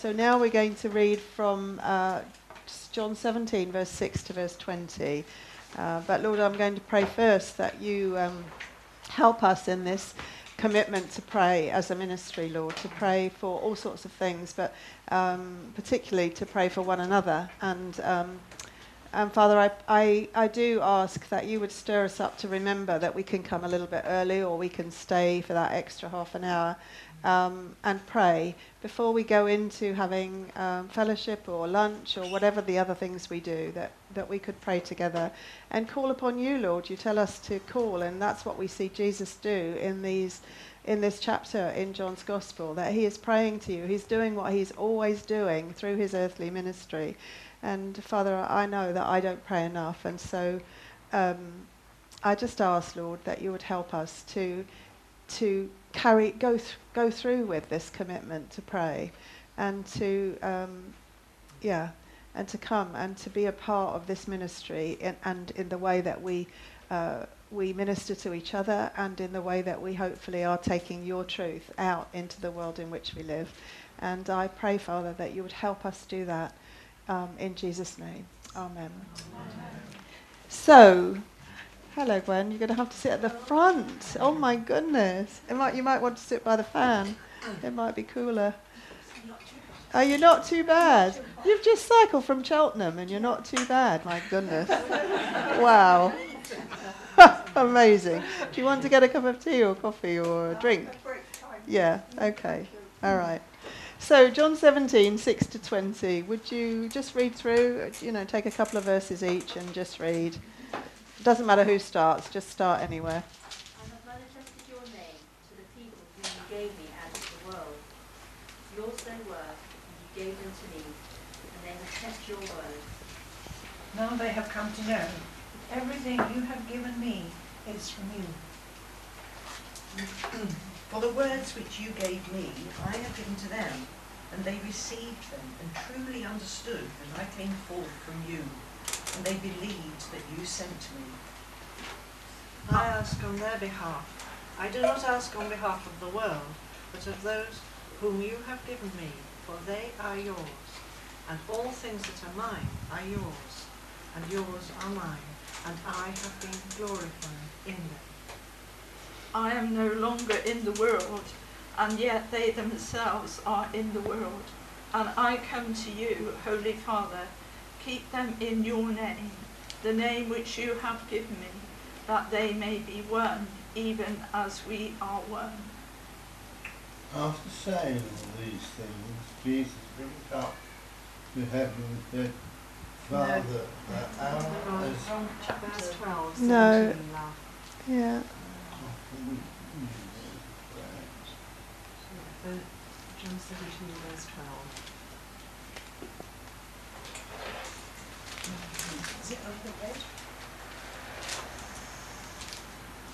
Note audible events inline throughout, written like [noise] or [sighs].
So now we're going to read from uh, John 17, verse 6 to verse 20. Uh, but Lord, I'm going to pray first that you um, help us in this commitment to pray as a ministry, Lord, to pray for all sorts of things, but um, particularly to pray for one another. And, um, and Father, I, I, I do ask that you would stir us up to remember that we can come a little bit early or we can stay for that extra half an hour um, and pray before we go into having um, fellowship or lunch or whatever the other things we do, that, that we could pray together and call upon you, Lord. You tell us to call, and that's what we see Jesus do in these. In this chapter in John's Gospel, that he is praying to you. He's doing what he's always doing through his earthly ministry. And Father, I know that I don't pray enough. And so um, I just ask, Lord, that you would help us to, to carry go th- go through with this commitment to pray and to um, yeah and to come and to be a part of this ministry in, and in the way that we uh, we minister to each other and in the way that we hopefully are taking your truth out into the world in which we live and I pray Father that you would help us do that um, in Jesus name amen. amen. so Hello, Gwen. You're going to have to sit at the front. Oh my goodness. It might, you might want to sit by the fan. It might be cooler. Are you not too bad? You've just cycled from Cheltenham and you're not too bad. My goodness. Wow. [laughs] Amazing. Do you want to get a cup of tea or coffee or a drink? Yeah, okay. All right. So, John 17, 6 to 20. Would you just read through, you know, take a couple of verses each and just read? Doesn't matter who starts, just start anywhere. I have manifested your name to the people whom you gave me out of the world. Yours they were, and you gave them to me, and they have kept your word. Now they have come to know that everything you have given me is from you. [clears throat] For the words which you gave me, I have given to them, and they received them and truly understood that I came forth from you and they believed that you sent me. I ask on their behalf. I do not ask on behalf of the world, but of those whom you have given me, for they are yours, and all things that are mine are yours, and yours are mine, and I have been glorified in them. I am no longer in the world, and yet they themselves are in the world. And I come to you, Holy Father, keep them in your name, the name which you have given me, that they may be one, even as we are one. After saying all these things, Jesus looked up to heaven and said, Father, that hour is... Verse 12. No. Yeah. John 17, verse 12. Is it over red?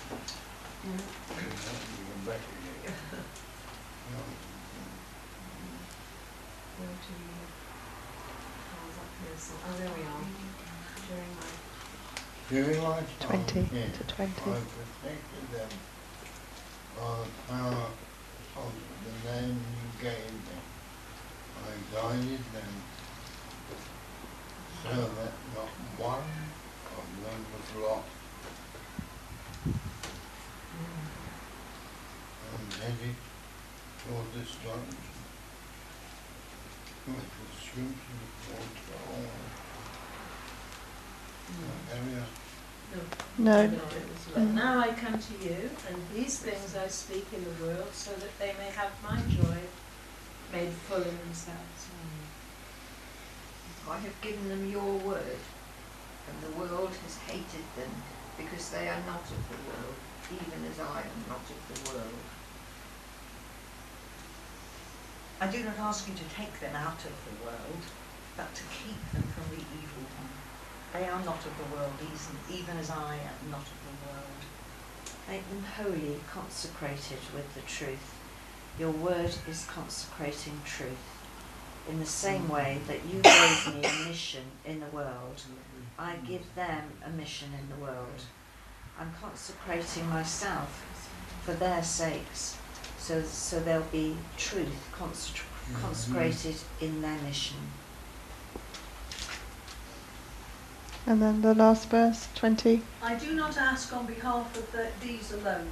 Go to, up here, so, oh, there we are. During my During my 20 here, to 20. I protected them by the power of the name you gave me. I guided them so that not one of them was lost. And headed toward destruction, which hmm. was shooting towards the whole area. No. But now I come to you, and these things I speak in the world, so that they may have my joy made full in themselves. I have given them your word, and the world has hated them, because they are not of the world, even as I am not of the world. I do not ask you to take them out of the world, but to keep them from the evil one. They are not of the world, even as I am not of the world. Make them holy, consecrated with the truth. Your word is consecrating truth. In the same way that you gave me a mission in the world, I mm-hmm. give them a mission in the world. I'm consecrating myself for their sakes, so, so there'll be truth mm-hmm. consecrated in their mission. And then the last verse, 20. I do not ask on behalf of the, these alone,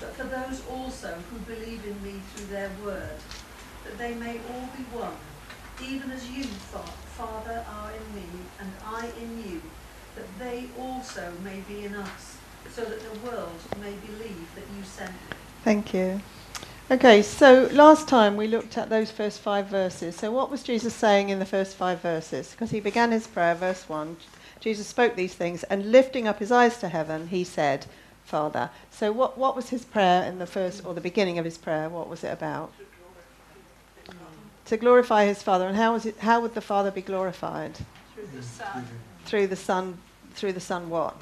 but for those also who believe in me through their word, that they may all be one, even as you, Fa- Father, are in me, and I in you, that they also may be in us, so that the world may believe that you sent me. Thank you. Okay, so last time we looked at those first five verses. So, what was Jesus saying in the first five verses? Because he began his prayer, verse 1. Jesus spoke these things, and lifting up his eyes to heaven, he said, Father. So, what, what was his prayer in the first, or the beginning of his prayer? What was it about? To glorify his Father. And how, was it, how would the Father be glorified? through the Son Through the Son, through the Son what?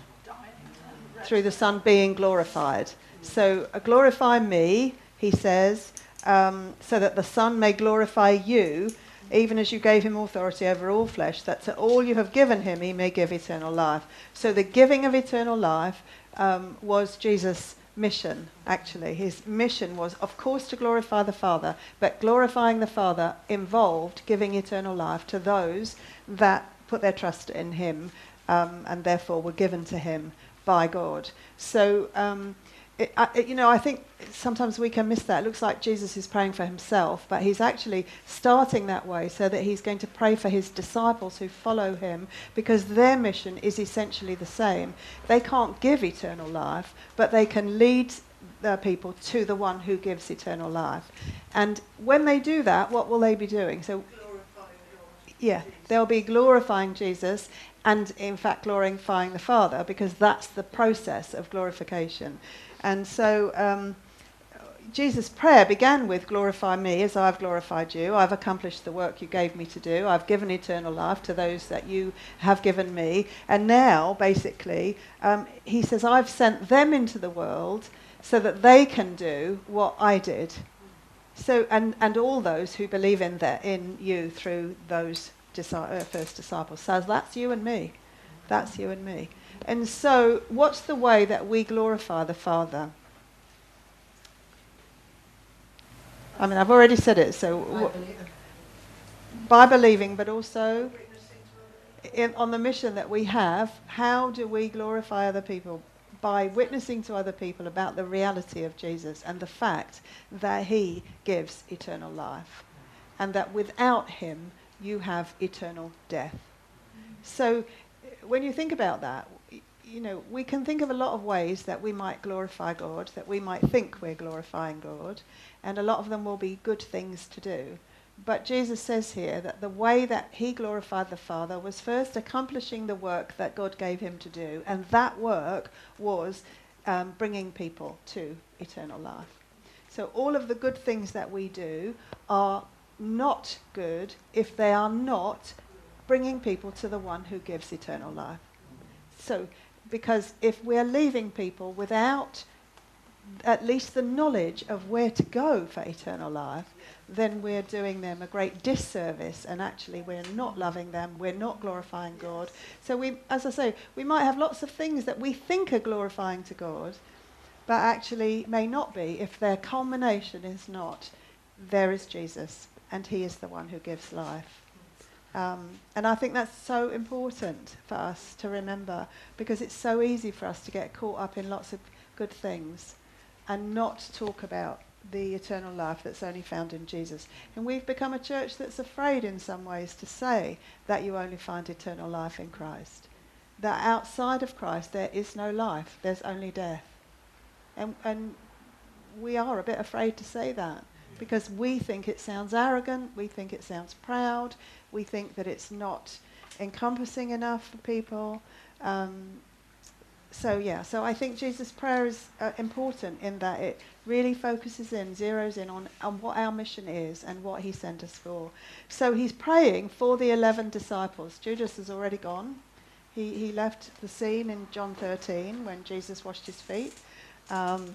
Through the Son being glorified. So, uh, glorify me, he says, um, so that the Son may glorify you, even as you gave him authority over all flesh, that to all you have given him he may give eternal life. So, the giving of eternal life um, was Jesus' mission, actually. His mission was, of course, to glorify the Father, but glorifying the Father involved giving eternal life to those that put their trust in him um, and therefore were given to him by God. So, um, it, I, it- you know, I think sometimes we can miss that. It looks like Jesus is praying for himself, but he's actually starting that way so that he's going to pray for his disciples who follow him because their mission is essentially the same. They can't give eternal life, but they can lead the people to the one who gives eternal life. And when they do that, what will they be doing? So yeah, they'll be glorifying Jesus and, in fact, glorifying the Father because that's the process of glorification. And so um, Jesus' prayer began with Glorify me as I've glorified you. I've accomplished the work you gave me to do. I've given eternal life to those that you have given me. And now, basically, um, he says, I've sent them into the world so that they can do what I did. So, and, and all those who believe in that in you through those uh, first disciples says that's you and me, that's you and me. And so, what's the way that we glorify the Father? I mean, I've already said it. So, wh- by believing, but also in, on the mission that we have, how do we glorify other people? By witnessing to other people about the reality of Jesus and the fact that he gives eternal life, and that without him you have eternal death. So, when you think about that, you know, we can think of a lot of ways that we might glorify God, that we might think we're glorifying God, and a lot of them will be good things to do. But Jesus says here that the way that he glorified the Father was first accomplishing the work that God gave him to do, and that work was um, bringing people to eternal life. So all of the good things that we do are not good if they are not bringing people to the one who gives eternal life. So, because if we're leaving people without at least the knowledge of where to go for eternal life, then we're doing them a great disservice and actually we're not loving them, we're not glorifying God. So we as I say, we might have lots of things that we think are glorifying to God, but actually may not be if their culmination is not there is Jesus and he is the one who gives life. Um, and I think that's so important for us to remember because it's so easy for us to get caught up in lots of good things and not talk about the eternal life that's only found in Jesus. And we've become a church that's afraid in some ways to say that you only find eternal life in Christ. That outside of Christ there is no life, there's only death. And, and we are a bit afraid to say that because we think it sounds arrogant, we think it sounds proud, we think that it's not encompassing enough for people. Um, so yeah, so I think Jesus' prayer is uh, important in that it really focuses in, zeroes in on, on what our mission is and what he sent us for. So he's praying for the 11 disciples. Judas has already gone. He, he left the scene in John 13 when Jesus washed his feet. Um,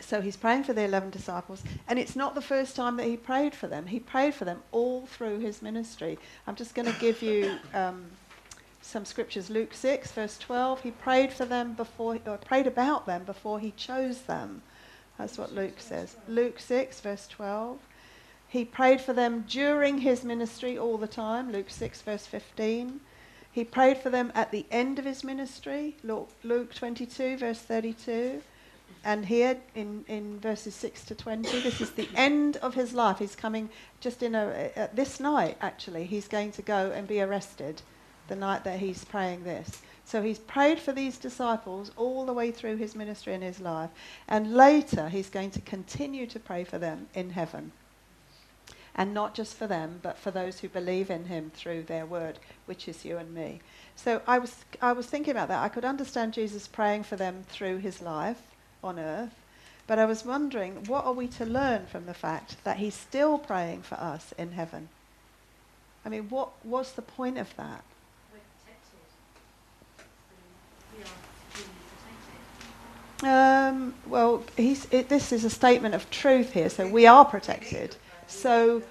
so he's praying for the 11 disciples. And it's not the first time that he prayed for them. He prayed for them all through his ministry. I'm just going to give you um, some scriptures. Luke 6, verse 12. He prayed for them before, or prayed about them before he chose them. That's what Luke says. Luke 6, verse 12. He prayed for them during his ministry all the time, Luke 6, verse 15. He prayed for them at the end of his ministry, Lu- Luke 22, verse 32. And here in, in verses 6 to 20, this is the end of his life. He's coming just in a, uh, this night, actually. He's going to go and be arrested the night that he's praying this. So he's prayed for these disciples all the way through his ministry and his life. And later, he's going to continue to pray for them in heaven. And not just for them, but for those who believe in him through their word, which is you and me. So I was, I was thinking about that. I could understand Jesus praying for them through his life on earth. But I was wondering, what are we to learn from the fact that he's still praying for us in heaven? I mean, what, what's the point of that? Um, well, it, this is a statement of truth here. So we are protected. So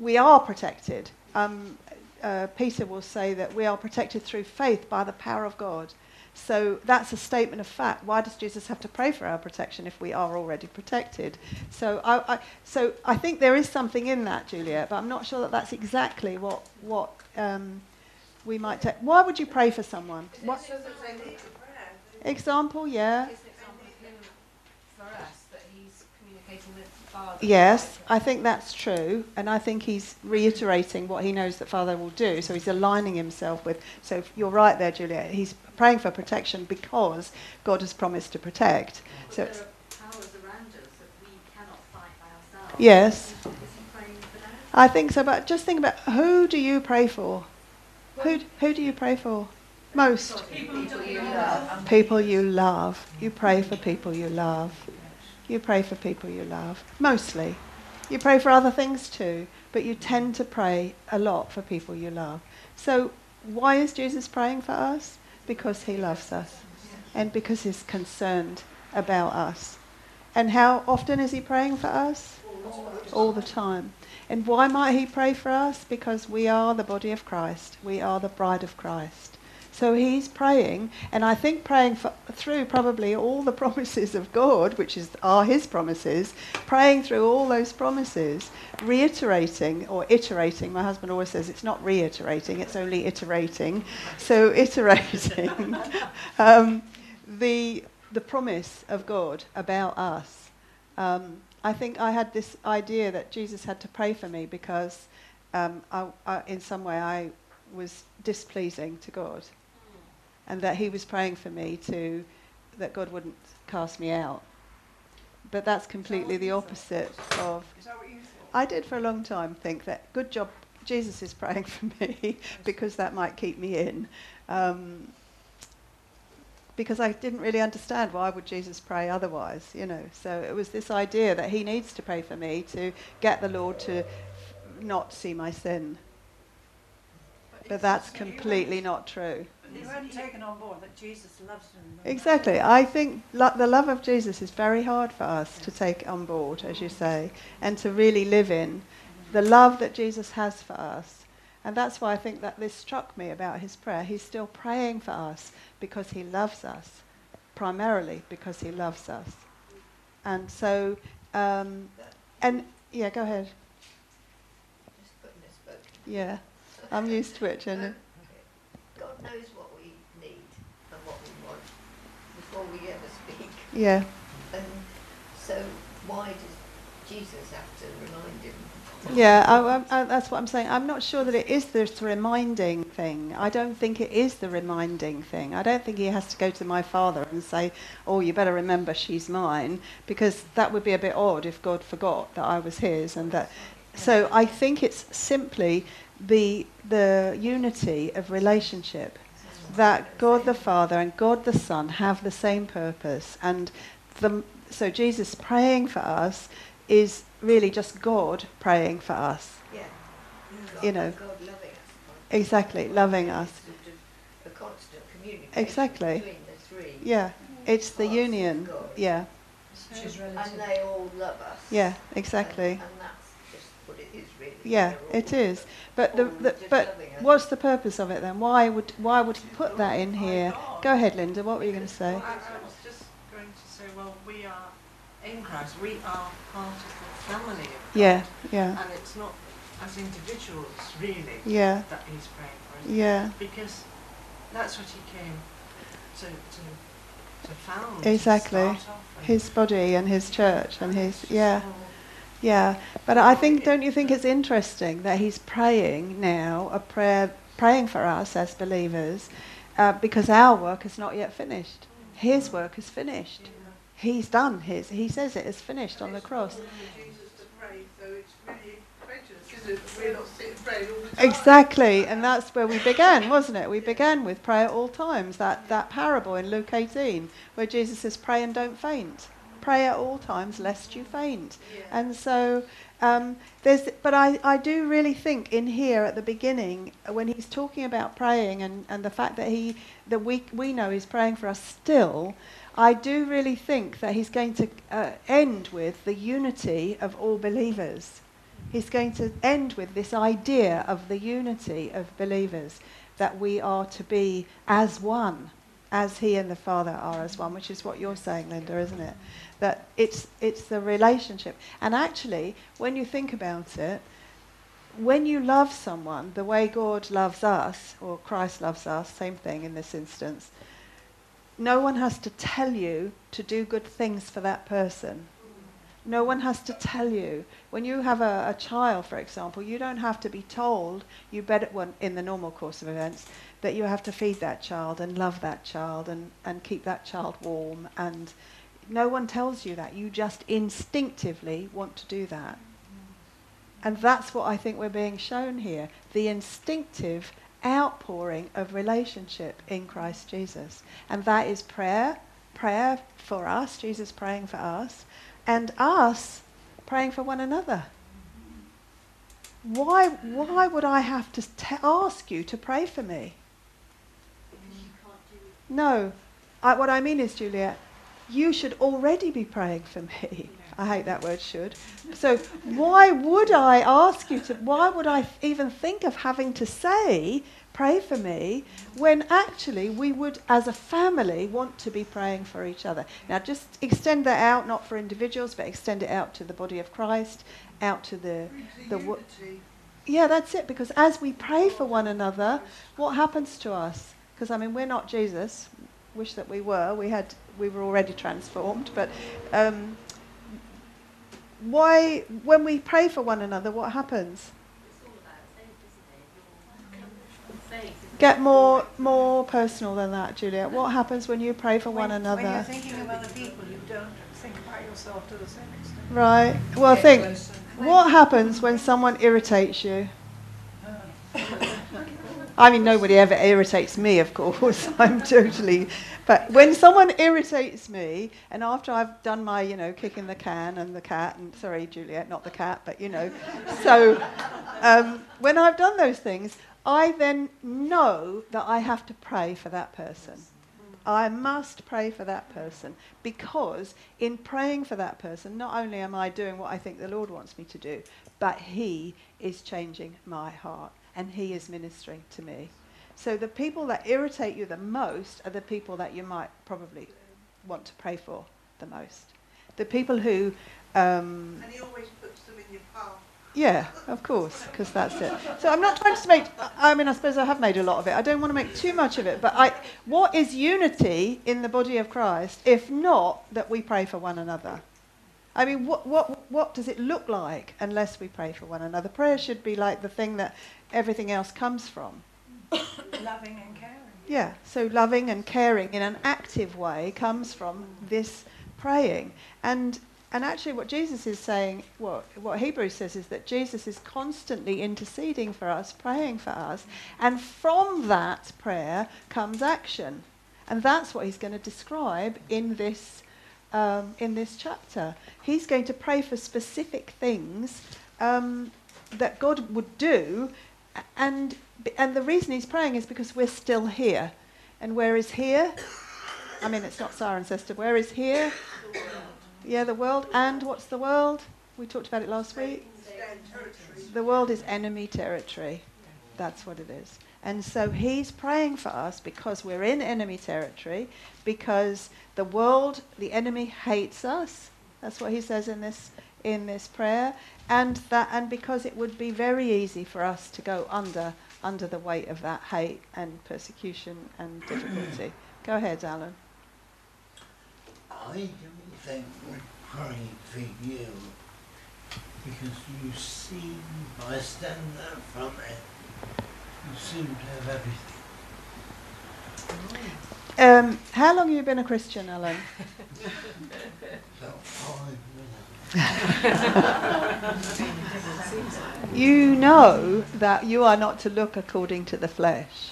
we are protected. Um, uh, Peter will say that we are protected through faith by the power of God. So that's a statement of fact. Why does Jesus have to pray for our protection if we are already protected? So I, I, so I think there is something in that, Juliet, but I'm not sure that that's exactly what, what um, we might take. Why would you pray for someone? What So that they need the prayer. example? Yeah. It's an example for us that he's communicating with Father. Yes, I think that's true, and I think he's reiterating what he knows that Father will do. So he's aligning himself with. So you're right there, Juliet. He's praying for protection because God has promised to protect. But So it's, are powers around us that we cannot fight by ourselves. yes, Is he praying for? I think so. But just think about who do you pray for? Who who do you pray for? Most People you love. people you love. You pray for people you love. You pray for people you love. Mostly. You pray for other things too, but you tend to pray a lot for people you love. So, why is Jesus praying for us? Because he loves us and because he's concerned about us. And how often is he praying for us? All the time. And why might he pray for us? Because we are the body of Christ. We are the bride of Christ. So he's praying, and I think praying for, through probably all the [laughs] promises of God, which is, are his promises, praying through all those promises, reiterating or iterating. My husband always says it's not reiterating, it's only iterating. So [laughs] iterating [laughs] um, the, the promise of God about us. Um, I think I had this idea that Jesus had to pray for me because um, I, I, in some way I was displeasing to God and that he was praying for me to that God wouldn't cast me out. But that's completely the opposite of. Is that what you thought? I did for a long time think that good job Jesus is praying for me [laughs] because that might keep me in. Um, because I didn't really understand why would Jesus pray otherwise, you know. So it was this idea that he needs to pray for me to get the Lord to f- not see my sin. But that's completely not true. You hadn't taken on board that Jesus loves them. Exactly. I think lo- the love of Jesus is very hard for us to take on board, as you say, and to really live in the love that Jesus has for us. And that's why I think that this struck me about his prayer. He's still praying for us because he loves us, primarily because he loves us. And so, um, and yeah, go ahead. Just putting this book. Yeah, I'm used to it, Jenny. [laughs] God knows what we need and what we want before we ever speak. Yeah. And so why does Jesus have to remind him? Yeah, I, I, that's what I'm saying. I'm not sure that it is this reminding thing. I don't think it is the reminding thing. I don't think he has to go to my father and say, "Oh, you better remember she's mine," because that would be a bit odd if God forgot that I was his and that. So I think it's simply the the unity of relationship that God the Father and God the Son have the same purpose, and the, so Jesus praying for us is really just God praying for us. Yeah. You know. God loving us. Exactly, loving us. Sort of a constant communication Exactly. between the three. Yeah, it's the union. God. Yeah, And they all love us. yeah, exactly. And, and that's just what it is really. Yeah, They're it is. But the, the but what's the purpose of it then? Why would why would he put that in here? Go ahead, Linda. What were you going to say? I, I was just going to say, well, we are in Christ. We are part of the family of God. Yeah, yeah, And it's not as individuals, really, yeah, that he's praying for us. yeah. Because that's what he came to, to, to found. Exactly. To. His body and his church and his, yeah. Yeah, but I think, don't you think it's interesting that he's praying now, a prayer, praying for us as believers, uh, because our work is not yet finished. His work is finished. He's done his. He says it is finished on the cross. Exactly, and that's where we began, wasn't it? We began with pray at all times. That that parable in Luke 18, where Jesus says, "Pray and don't faint. Pray at all times, lest you faint." And so um, there's, but I, I do really think in here at the beginning when he's talking about praying and, and the fact that he that we we know he's praying for us still. I do really think that he's going to uh, end with the unity of all believers. He's going to end with this idea of the unity of believers, that we are to be as one, as he and the Father are as one, which is what you're saying, Linda, isn't it? That it's, it's the relationship. And actually, when you think about it, when you love someone the way God loves us, or Christ loves us, same thing in this instance, no one has to tell you to do good things for that person. No one has to tell you. When you have a, a child, for example, you don't have to be told, you better, well, in the normal course of events, that you have to feed that child and love that child and, and keep that child warm. And no one tells you that. You just instinctively want to do that. And that's what I think we're being shown here the instinctive outpouring of relationship in Christ Jesus. And that is prayer, prayer for us, Jesus praying for us, and us praying for one another. Why, why would I have to t- ask you to pray for me? Because you can't do it. No. I, what I mean is, Juliet, you should already be praying for me. [laughs] I hate that word should. So why would I ask you to, why would I even think of having to say, pray for me, when actually we would, as a family, want to be praying for each other? Now just extend that out, not for individuals, but extend it out to the body of Christ, out to the, the yeah, that's it. Because as we pray for one another, what happens to us? Because I mean, we're not Jesus. Wish that we were. We had, we were already transformed. But um, why, when we pray for one another, what happens? It's all about faith, isn't it? Your com- faith. Get more, more personal than that, Juliet. What happens when you pray for one When- When you're another? thinking of other people, you don't think about yourself to the same extent. Right. Well, think. What happens when someone irritates you? I mean, nobody ever irritates me, of course. [laughs] I'm totally. But when someone irritates me, and after I've done my, you know, kicking the can and the cat, and sorry, Juliet, not the cat, but you know, so um, when I've done those things, I then know that I have to pray for that person. I must pray for that person because in praying for that person, not only am I doing what I think the Lord wants me to do, but He is changing my heart and He is ministering to me. So the people that irritate you the most are the people that you might probably want to pray for the most. The people who, um, And he always puts them in your path. yeah, of course, because that's it. So I'm not trying to make. I mean, I suppose I have made a lot of it. I don't want to make too much of it. But I, what is unity in the body of Christ if not that we pray for one another? I mean, what what what does it look like unless we pray for one another? Prayer should be like the thing that everything else comes from. [coughs] Loving and caring. Yeah, so loving and caring in an active way comes from this praying. And and actually what Jesus is saying, what what Hebrews says is that Jesus is constantly interceding for us, praying for us, and from that prayer comes action. And that's what he's going to describe in this um, in this chapter. He's going to pray for specific things um, that God would do, and and the reason he's praying is because we're still here, and where is here? I mean, it's not Cirencester. Where is here? The Yeah, the world. And what's the world? We talked about it last week. The world is enemy territory. That's what it is. And so he's praying for us because we're in enemy territory, because the world, the enemy hates us. That's what he says in this in this prayer, and that and because it would be very easy for us to go under under the weight of that hate and persecution and difficulty. go ahead, Alan. I don't think we're praying for you because you seem, I stand there from it, you seem to have everything. Um, how long have you been a Christian, Alan? [laughs] [laughs] You know that you are not to look according to the flesh.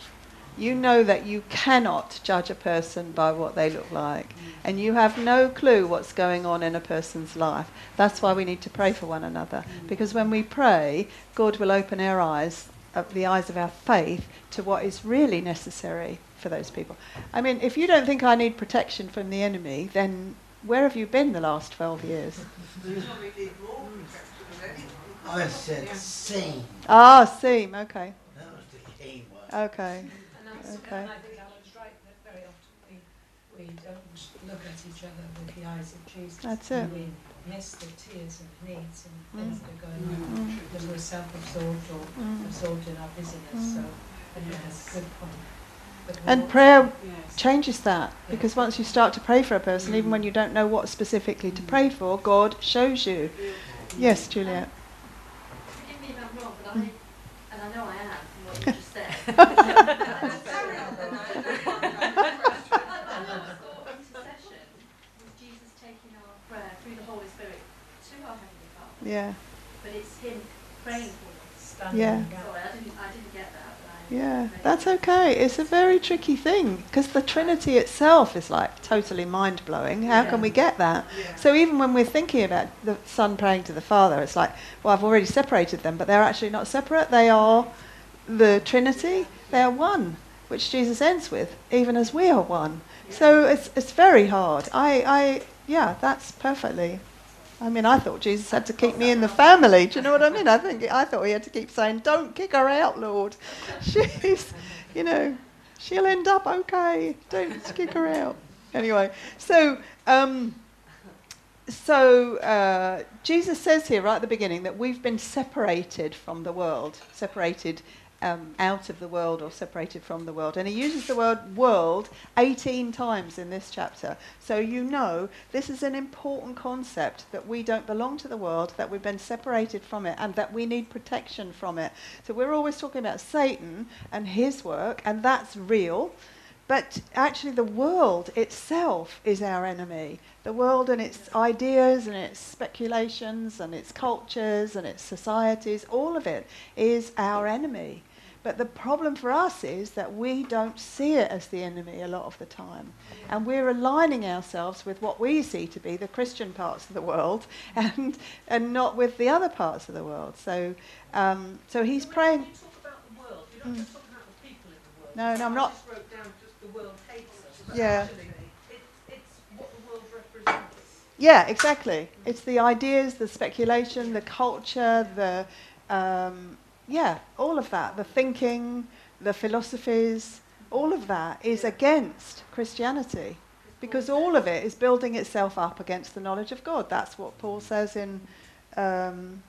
You know that you cannot judge a person by what they look like. And you have no clue what's going on in a person's life. That's why we need to pray for one another. Because when we pray, God will open our eyes, uh, the eyes of our faith, to what is really necessary for those people. I mean, if you don't think I need protection from the enemy, then where have you been the last 12 years? I said seem. Ah, seem, okay. That was the key word. Okay. And, that's, Okay. and I think Alan's right that very often we, we don't look at each other with the eyes of Jesus. That's and it. We miss the tears and needs and Mm. things that are going on Mm. because we're self-absorbed or Mm. absorbed in our busyness. Mm. So I think that's a good point. But we And prayer Yes. changes that because once you start to pray for a person, even when you don't know what specifically to pray for, God shows you. Yes, Juliet. Um, forgive me if I'm wrong, but I, and I know I am from what you just said. [laughs] [laughs] Intercession was Jesus taking our prayer through the Holy Spirit to our Heavenly Father, Yeah, but it's Him praying for us. Yeah. in the gap. Sorry, I didn't, I didn't get that. But I yeah, that's okay. It's a very tricky thing because the Trinity itself is like totally mind blowing. How can we get that? So even when we're thinking about the Son praying to the Father, it's like, well, I've already separated them, but they're actually not separate. They are the Trinity. They are one, which Jesus ends with, even as we are one. So it's it's very hard. I, I yeah, that's perfectly. I mean, I thought Jesus had to keep me in the family. Do you know what I mean? I think I thought he had to keep saying, "Don't kick her out, Lord. [laughs] She's, you know, she'll end up okay. Don't kick her out." Anyway, so um, so uh, Jesus says here right at the beginning that we've been separated from the world, separated um, out of the world or separated from the world. And he uses the word world 18 times in this chapter. So you know this is an important concept that we don't belong to the world, that we've been separated from it, and that we need protection from it. So we're always talking about Satan and his work, and that's real. But actually, the world itself is our enemy. The world and its ideas and its speculations and its cultures and its societies, all of it is our enemy. But the problem for us is that we don't see it as the enemy a lot of the time. And we're aligning ourselves with what we see to be the Christian parts of the world [laughs] and, and not with the other parts of the world. So, um, so he's praying. When you talk about the world, Mm. just talk about the people in the world. No, no, I'm I not. just wrote down just the world hates us. Yeah. actually, it, it's what the world represents. Yeah, exactly. It's the ideas, the speculation, the culture, the um, yeah, all of that, the thinking, the philosophies, all of that is against Christianity because all of it is building itself up against the knowledge of God. That's what Paul says in um,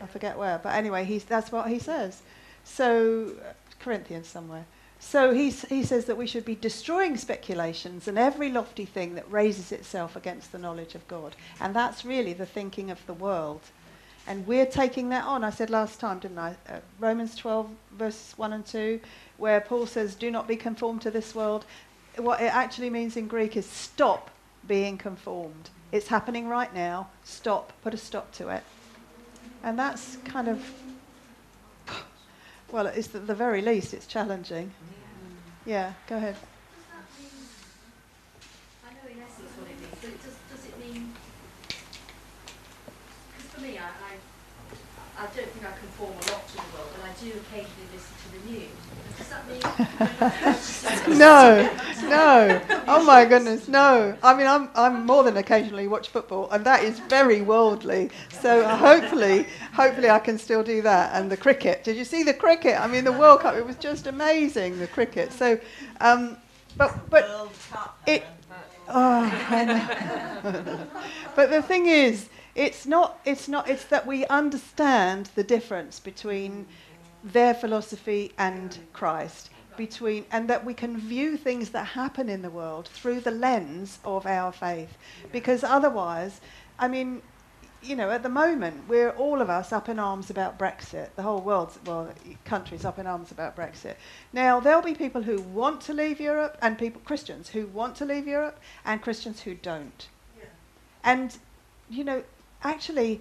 I forget where, but anyway, he's, that's what he says. So Corinthians somewhere. So he's, he says that we should be destroying speculations and every lofty thing that raises itself against the knowledge of God. And that's really the thinking of the world. And we're taking that on. I said last time, didn't I? Uh, Romans 12, verse 1 and 2, where Paul says, Do not be conformed to this world. What it actually means in Greek is stop being conformed. It's happening right now. Stop. Put a stop to it. And that's kind of, well, it's at the very least, it's challenging. Yeah, go ahead. Does that mean, I know in essence what it means, but it does, does it mean, because for me, I, I, I don't think I conform a lot to the world, but I do occasionally listen to the news. Does that mean? [laughs] [laughs] No, no. Oh my goodness, no. I mean, I'm, I'm more than occasionally watch football, and that is very worldly. So uh, hopefully, hopefully I can still do that. And the cricket. Did you see the cricket? I mean, the World Cup. It was just amazing. The cricket. So, um, but but it. Oh, I know. [laughs] but the thing is, It's not, it's not, it's that we understand the difference between their philosophy and Christ, between, and that we can view things that happen in the world through the lens of our faith. Because otherwise, I mean, you know, at the moment, we're all of us up in arms about Brexit. The whole world's, well, countries up in arms about Brexit. Now, there'll be people who want to leave Europe, and people, Christians who want to leave Europe, and Christians who don't. Yeah. And, you know, actually,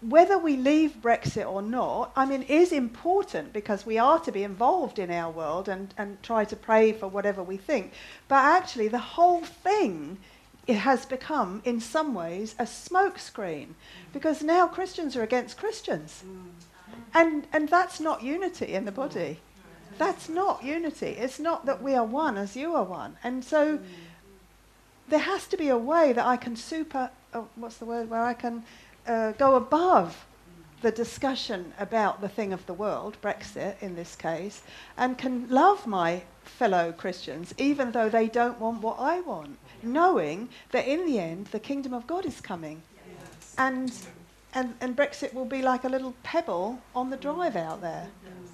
whether we leave Brexit or not, I mean, is important because we are to be involved in our world and, and try to pray for whatever we think. But actually, the whole thing it has become, in some ways, a smokescreen because now Christians are against Christians. And, and that's not unity in the body. That's not unity. It's not that we are one as you are one. And so there has to be a way that I can super, oh, what's the word, where I can uh, go above the discussion about the thing of the world, Brexit in this case, and can love my fellow Christians even though they don't want what I want, knowing that in the end the kingdom of God is coming. And, and, and Brexit will be like a little pebble on the drive out there.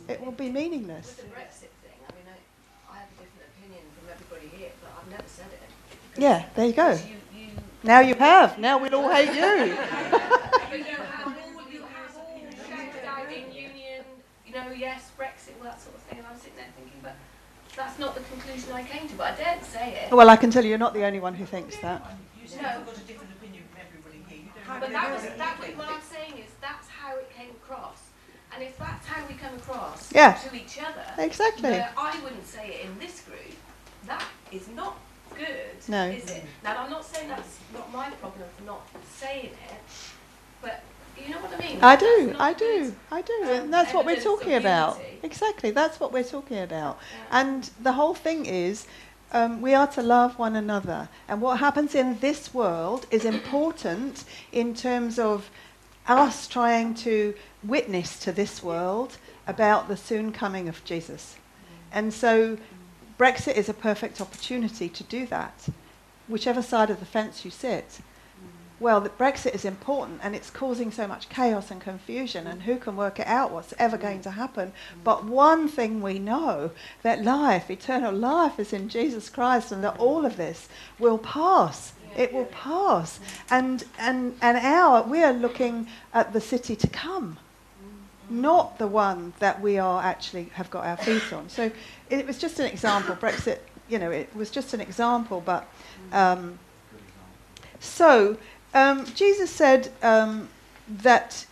It will be meaningless. With the Brexit thing, I mean, I, I have a different opinion from everybody here, but I've never said it. Yeah, there you go. You, Now you have. Now we'll all hate you. [laughs] but you have all, you have all shouted out in union, you know, yes, Brexit, all that sort of thing, and I'm sitting there thinking, but that's not the conclusion I came to, but I daren't say it. Well, I can tell you you're not the only one who thinks that. You said No. you've got a different opinion from everybody here. You don't have But to that was, what that was, what I'm saying is, that's how it came across. And if that's how we come across Yeah. to each other, Exactly. I wouldn't say it in this group, that is not good, No. is it? Now, I'm not saying that's not my problem for not saying it, but you know what I mean? I do, I do, I do. um, and that's what we're talking about. Exactly, that's what we're talking about. Yeah. And the whole thing is um, we are to love one another. And what happens in this world is important in terms of us trying to witness to this world about the soon coming of Jesus. And so Brexit is a perfect opportunity to do that, whichever side of the fence you sit. Mm. Well, the Brexit is important and it's causing so much chaos and confusion, and who can work it out what's ever going to happen? Mm. But one thing we know that life, eternal life, is in Jesus Christ, and that all of this will pass. It will pass. And, and, and our, we are looking at the city to come, not the one that we are actually have got our feet on. So it was just an example. Brexit, you know, it was just an example, but. Um, so, um, Jesus said um, that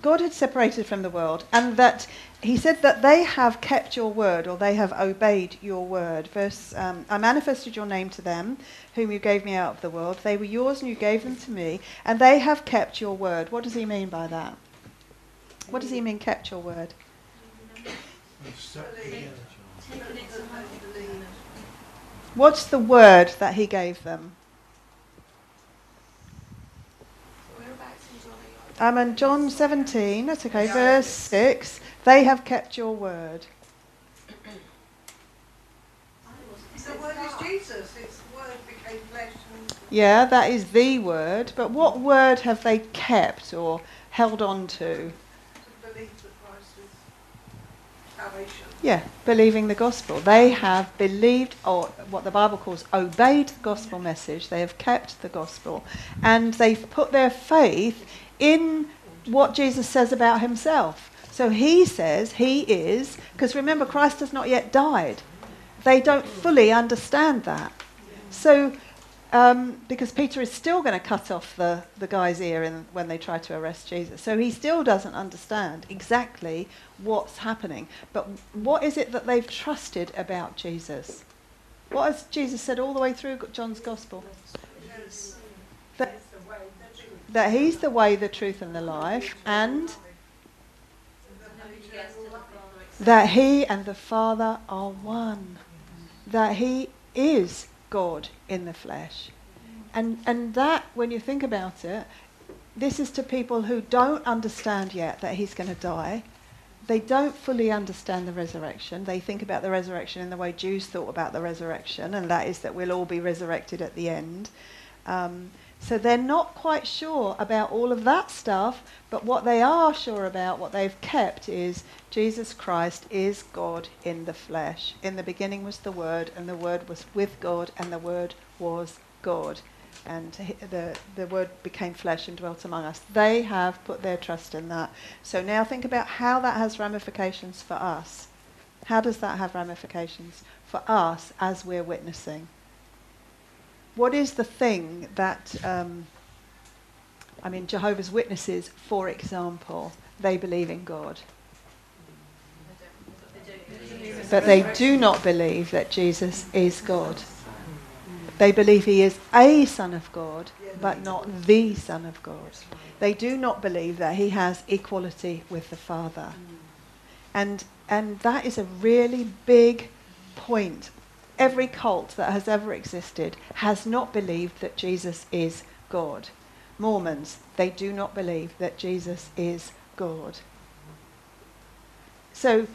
God had separated from the world, and that he said that they have kept your word, or they have obeyed your word. Verse: um, I manifested your name to them, whom you gave me out of the world. They were yours, and you gave them to me, and they have kept your word. What does he mean by that? What does he mean, kept your word? What's the word that he gave them? I'm in John 17, that's okay, verse 6. They have kept your word. The word is Jesus. Its word became flesh Yeah, that is the word, but what word have they kept or held on to? to believe that Christ is salvation. Yeah, believing the gospel. They have believed, or what the Bible calls obeyed the gospel message. They have kept the gospel. And they've put their faith in what Jesus says about himself. So he says he is, because remember, Christ has not yet died. They don't fully understand that. So, um, because Peter is still going to cut off the, the guy's ear in, when they try to arrest Jesus. So he still doesn't understand exactly what's happening. But what is it that they've trusted about Jesus? What has Jesus said all the way through John's Gospel? That, that he's the way, the truth, and the life, and that he and the Father are one. That he is God in the flesh. And, and that, when you think about it, this is to people who don't understand yet that he's going to die. They don't fully understand the resurrection. They think about the resurrection in the way Jews thought about the resurrection, and that is that we'll all be resurrected at the end. Um, So they're not quite sure about all of that stuff, but what they are sure about, what they've kept, is Jesus Christ is God in the flesh. In the beginning was the Word, and the Word was with God, and the Word was God. And the, the Word became flesh and dwelt among us. They have put their trust in that. So now think about how that has ramifications for us. How does that have ramifications for us as we're witnessing? What is the thing that, um, I mean, Jehovah's Witnesses, for example, they believe in God, but they do not believe that Jesus is God. They believe he is a Son of God, but not the Son of God. They do not believe that he has equality with the Father. And, and that is a really big point. Every cult that has ever existed has not believed that Jesus is God. Mormons, they do not believe that Jesus is God. So,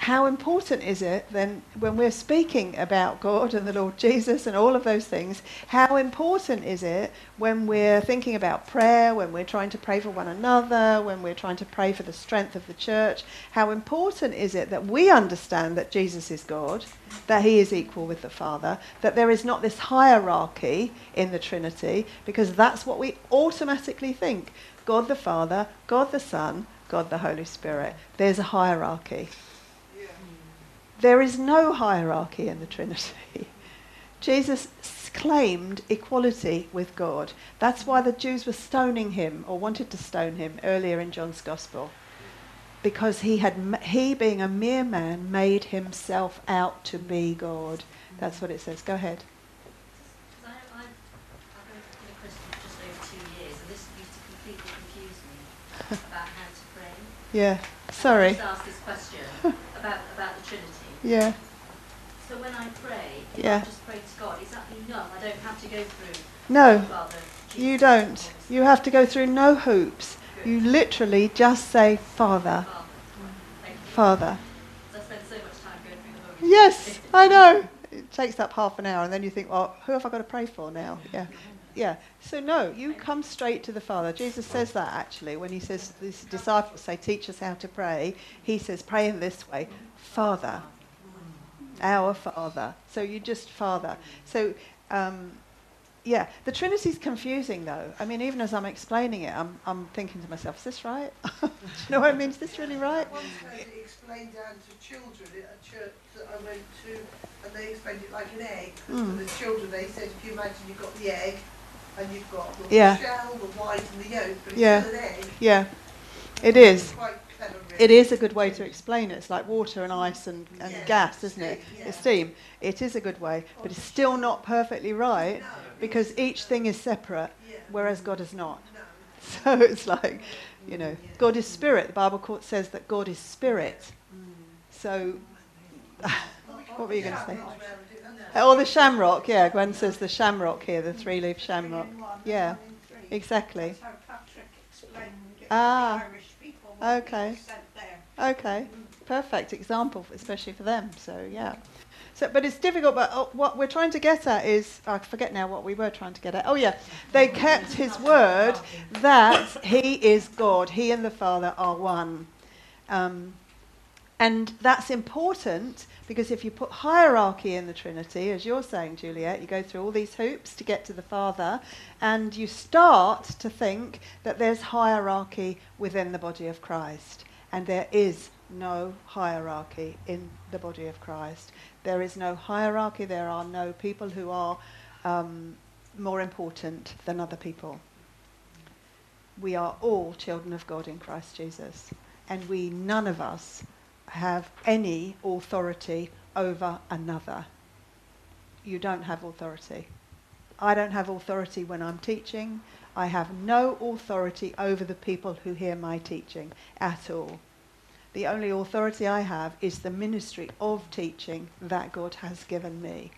how important is it then when we're speaking about God and the Lord Jesus and all of those things? How important is it when we're thinking about prayer, when we're trying to pray for one another, when we're trying to pray for the strength of the church? How important is it that we understand that Jesus is God, that he is equal with the Father, that there is not this hierarchy in the Trinity, because that's what we automatically think God the Father, God the Son, God the Holy Spirit. There's a hierarchy. There is no hierarchy in the Trinity. [laughs] Jesus claimed equality with God. That's why the Jews were stoning him or wanted to stone him earlier in John's Gospel. Because he had, he, being a mere man made himself out to be God. That's what it says. Go ahead. Because I, I've, I've been a Christian for just over two years, and this used to completely confuse me [laughs] about how to pray. Yeah. Sorry. I just asked this question [laughs] about, about. Yeah. So when I pray, Yeah. I just pray to God, is that enough? I don't have to go through No. Father, You don't. You have to go through no hoops. Good. You literally just say, Father, Father. Father. 'Cause so much time going through the Holy Yes, I know. It takes up half an hour, and then you think, well, who have I got to pray for now? [laughs] Yeah. Yeah. So, no, you come straight to the Father. Jesus says that actually when he says, these disciples say, teach us how to pray. He says, pray in this way Father, our Father. So, you just Father. So, um, yeah, the Trinity's confusing though. I mean, even as I'm explaining it, I'm, I'm thinking to myself, is this right? [laughs] Do you know what I mean? Is this really right? I once heard it explained down to children at a church that I went to, and they explained it like an egg. Mm. For the children, they said, if you imagine you've got the egg, and you've got the Yeah. shell, the white, and the yolk, but it's Yeah. still an egg. Yeah, it is. It is a good way to explain it. It's like water and ice and, and Yeah, gas, isn't it? steam, yeah. It's steam. It is a good way, but it's still not perfectly right No, because each thing is separate, yeah. whereas God is not. No. [laughs] So it's like, you know, God is spirit. The Bible says that God is spirit. So, [laughs] what were you going to say? Oh, the shamrock. Yeah, Gwen says the shamrock here, the three-leaf shamrock. Yeah, exactly. Ah, The Irish people when he okay. Okay, perfect example, especially for them. So yeah. So, but it's difficult. But uh, what we're trying to get at is, I forget now what we were trying to get at. Oh yeah, they kept his word that he is God. He and the Father are one. Um, and that's important because if you put hierarchy in the Trinity, as you're saying, Juliet, you go through all these hoops to get to the Father, and you start to think that there's hierarchy within the body of Christ. And there is no hierarchy in the body of Christ. There is no hierarchy. There are no people who are um, more important than other people. We are all children of God in Christ Jesus. And we, none of us, have any authority over another. You don't have authority. I don't have authority when I'm teaching. I have no authority over the people who hear my teaching at all. The only authority I have is the ministry of teaching that God has given me.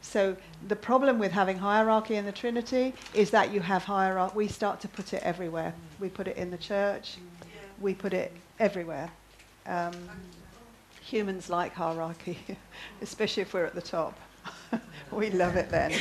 So the problem with having hierarchy in the Trinity is that you have hierarchy. We start to put it everywhere. We put it in the church. We put it everywhere. Um, humans like hierarchy, [laughs] especially if we're at the top. [laughs] we love it then.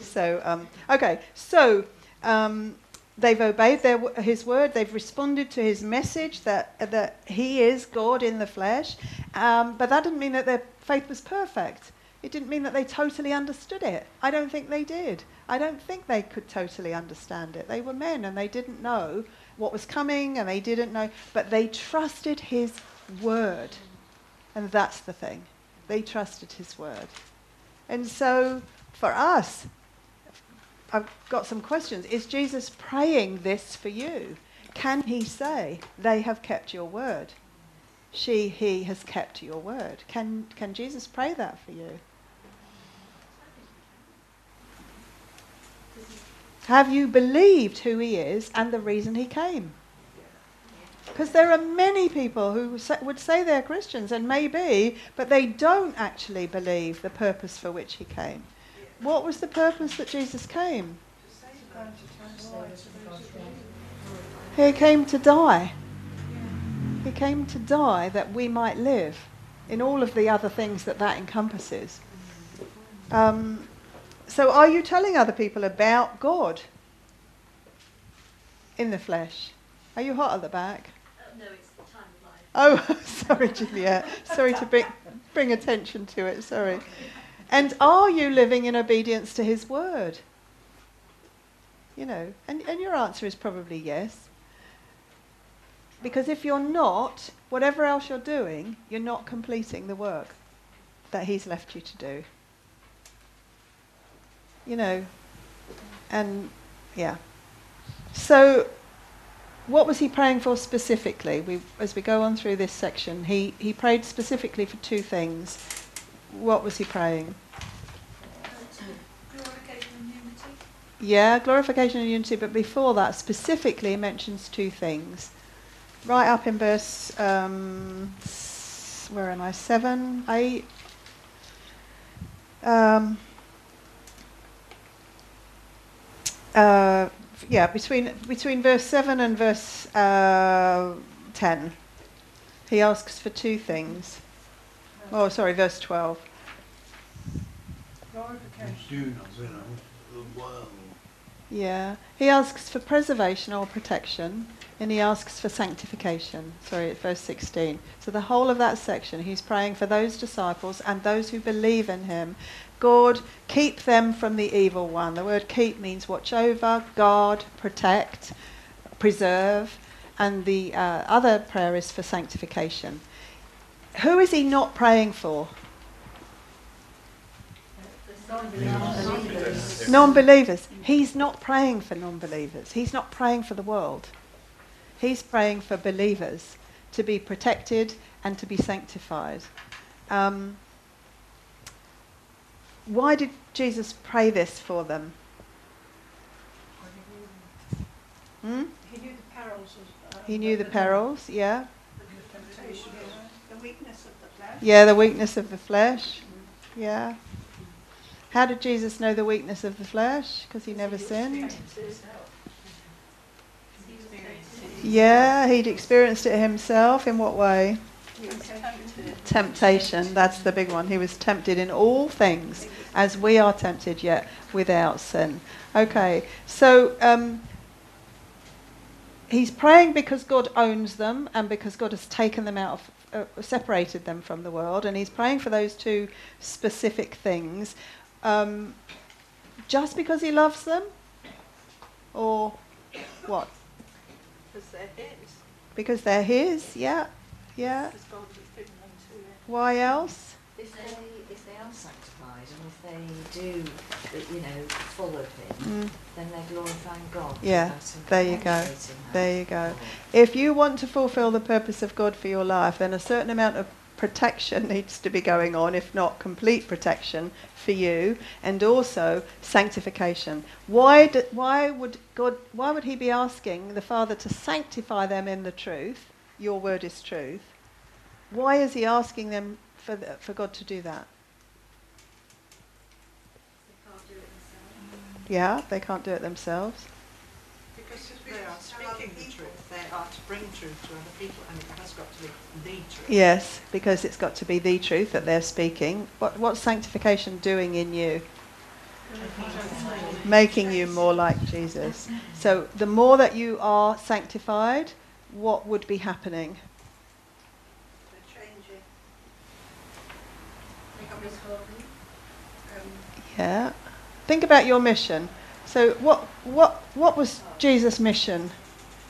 So, um, okay, so um, they've obeyed their, his word, they've responded to his message that, that he is God in the flesh, um, but that didn't mean that their faith was perfect. It didn't mean that they totally understood it. I don't think they did. I don't think they could totally understand it. They were men and they didn't know what was coming and they didn't know, but they trusted his word. And that's the thing. They trusted his word. And so for us, I've got some questions. Is Jesus praying this for you? Can he say, They have kept your word? She, he has kept your word. Can, can Jesus pray that for you? Have you believed who he is and the reason he came? Because there are many people who would say they're Christians, and maybe, but they don't actually believe the purpose for which he came. What was the purpose that Jesus came? He came to die. He came to die that we might live in all of the other things that that encompasses. Um, so, are you telling other people about God in the flesh? Are you hot at the back? Uh, no, it's the time of life. Oh, [laughs] sorry, Juliet. Sorry to bring, bring attention to it. Sorry. And are you living in obedience to His word? You know, and, and your answer is probably yes. Because if you're not, whatever else you're doing, you're not completing the work that He's left you to do. You know, and yeah. So, what was he praying for specifically? We, as we go on through this section, he, he prayed specifically for two things. What was he praying? Glorification and unity. Yeah, glorification and unity, but before that, specifically he mentions two things. Right up in verse, um, where am I? Seven, eight. Um, uh, yeah, between between verse seven and verse uh, ten, he asks for two things. Oh, sorry, verse twelve. Glorification. Do not the world. Yeah, he asks for preservation or protection, and he asks for sanctification. Sorry, at verse 16. So the whole of that section, he's praying for those disciples and those who believe in him. God, keep them from the evil one. The word keep means watch over, guard, protect, preserve, and the uh, other prayer is for sanctification. Who is he not praying for? Non believers. He's not praying for non believers. He's not praying for the world. He's praying for believers to be protected and to be sanctified. Um, why did Jesus pray this for them? Hmm? He knew the perils of. Uh, He knew the perils, yeah. The weakness of the flesh. Yeah, the weakness of the flesh. Yeah. How did Jesus know the weakness of the flesh? Because he never sinned. Yeah, he'd experienced it himself. In what way? Temptation. That's the big one. He was tempted in all things as we are tempted, yet without sin. Okay, so um, he's praying because God owns them and because God has taken them out of, uh, separated them from the world, and he's praying for those two specific things. Um, just because he loves them, or what? Because they're his. Because they're his, yeah, yeah. Because God has given them to him. Why else? If they, if they are sanctified and if they do, you know, follow him, Mm, then they're glorifying God. Yeah, there you go. there you go. If you want to fulfill the purpose of God for your life, then a certain amount of protection [laughs] needs to be going on, if not complete protection for you, and also sanctification. Why, do, why would God? Why would He be asking the Father to sanctify them in the truth? Your word is truth. Why is He asking them for the, for God to do that? They can't do it themselves. Yeah, they can't do it themselves. Because if they are speaking the truth, they are to bring truth to other people, and it has got to be the truth. Yes, because it's got to be the truth that they're speaking. What, what's sanctification doing in you? Making you more like Jesus. So the more that you are sanctified, what would be happening? They're changing. Become as holy. Um, Yeah. Think about your mission. So what what what was Jesus' mission?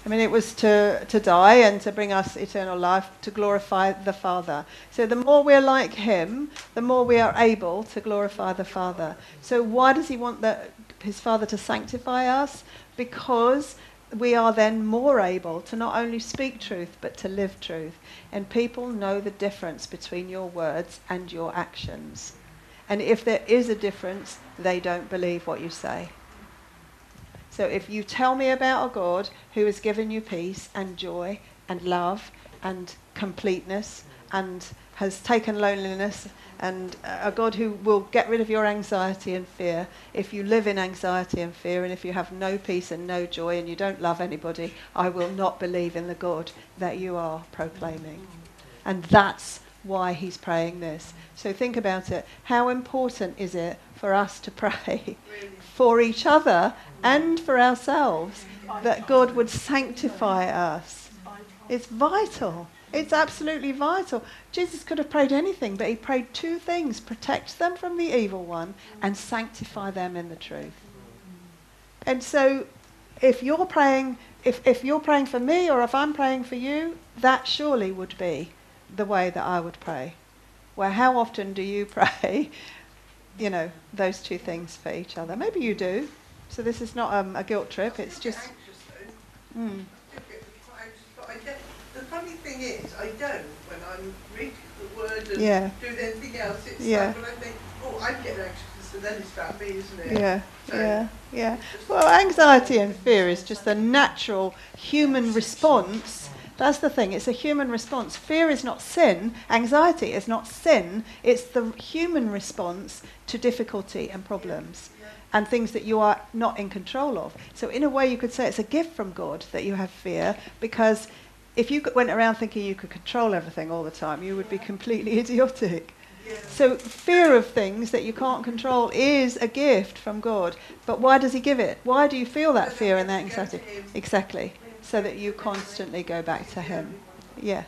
I mean it was to, to die and to bring us eternal life, to glorify the Father. So the more we're like him, the more we are able to glorify the Father. So why does he want the, his Father to sanctify us? Because we are then more able to not only speak truth but to live truth. And people know the difference between your words and your actions. And if there is a difference, they don't believe what you say. So if you tell me about a God who has given you peace and joy and love and completeness and has taken loneliness and a God who will get rid of your anxiety and fear, if you live in anxiety and fear and if you have no peace and no joy and you don't love anybody, I will not believe in the God that you are proclaiming. And that's why he's praying this. So think about it. How important is it for us to [laughs] pray for each other and for ourselves that God would sanctify us? It's vital. It's absolutely vital. Jesus could have prayed anything, but he prayed two things protect them from the evil one and sanctify them in the truth. And so if you're praying if, if you're praying for me or if I'm praying for you, that surely would be the way that I would pray. Well, how often do you [laughs] pray, you know, those two things for each other? Maybe you do. So this is not um, a guilt trip. It's just. anxious. Mm, I do get quite anxious, but I don't. The funny thing is, I don't when I'm reading the word and yeah, doing anything else. It's Yeah. like when I think, oh, I'm getting anxious, so then it's about me, isn't it? yeah, So- yeah, yeah. Well, anxiety and fear is just a natural human response. That's the thing. It's a human response. Fear is not sin. Anxiety is not sin. It's the human response to difficulty and problems and things that you are not in control of. So, in a way, you could say it's a gift from God that you have fear because if you went around thinking you could control everything all the time, you would be completely [laughs] idiotic. So, fear of things that you can't control is a gift from God. But why does He give it? Why do you feel that fear and that anxiety? Exactly. So that you constantly go back to Him. Yeah.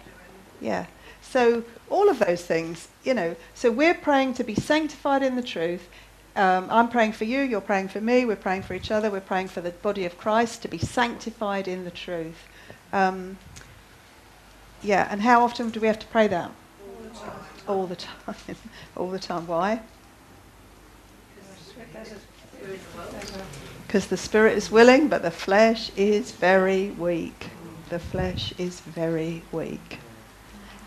Yeah. So, all of those things, you know. So, we're praying to be sanctified in the truth. Um, I'm praying for you, you're praying for me, we're praying for each other, we're praying for the body of Christ to be sanctified in the truth. Um, yeah, and how often do we have to pray that? All the time. All the time. [laughs] Why? Because the spirit is willing, but the flesh is very weak. The flesh is very weak.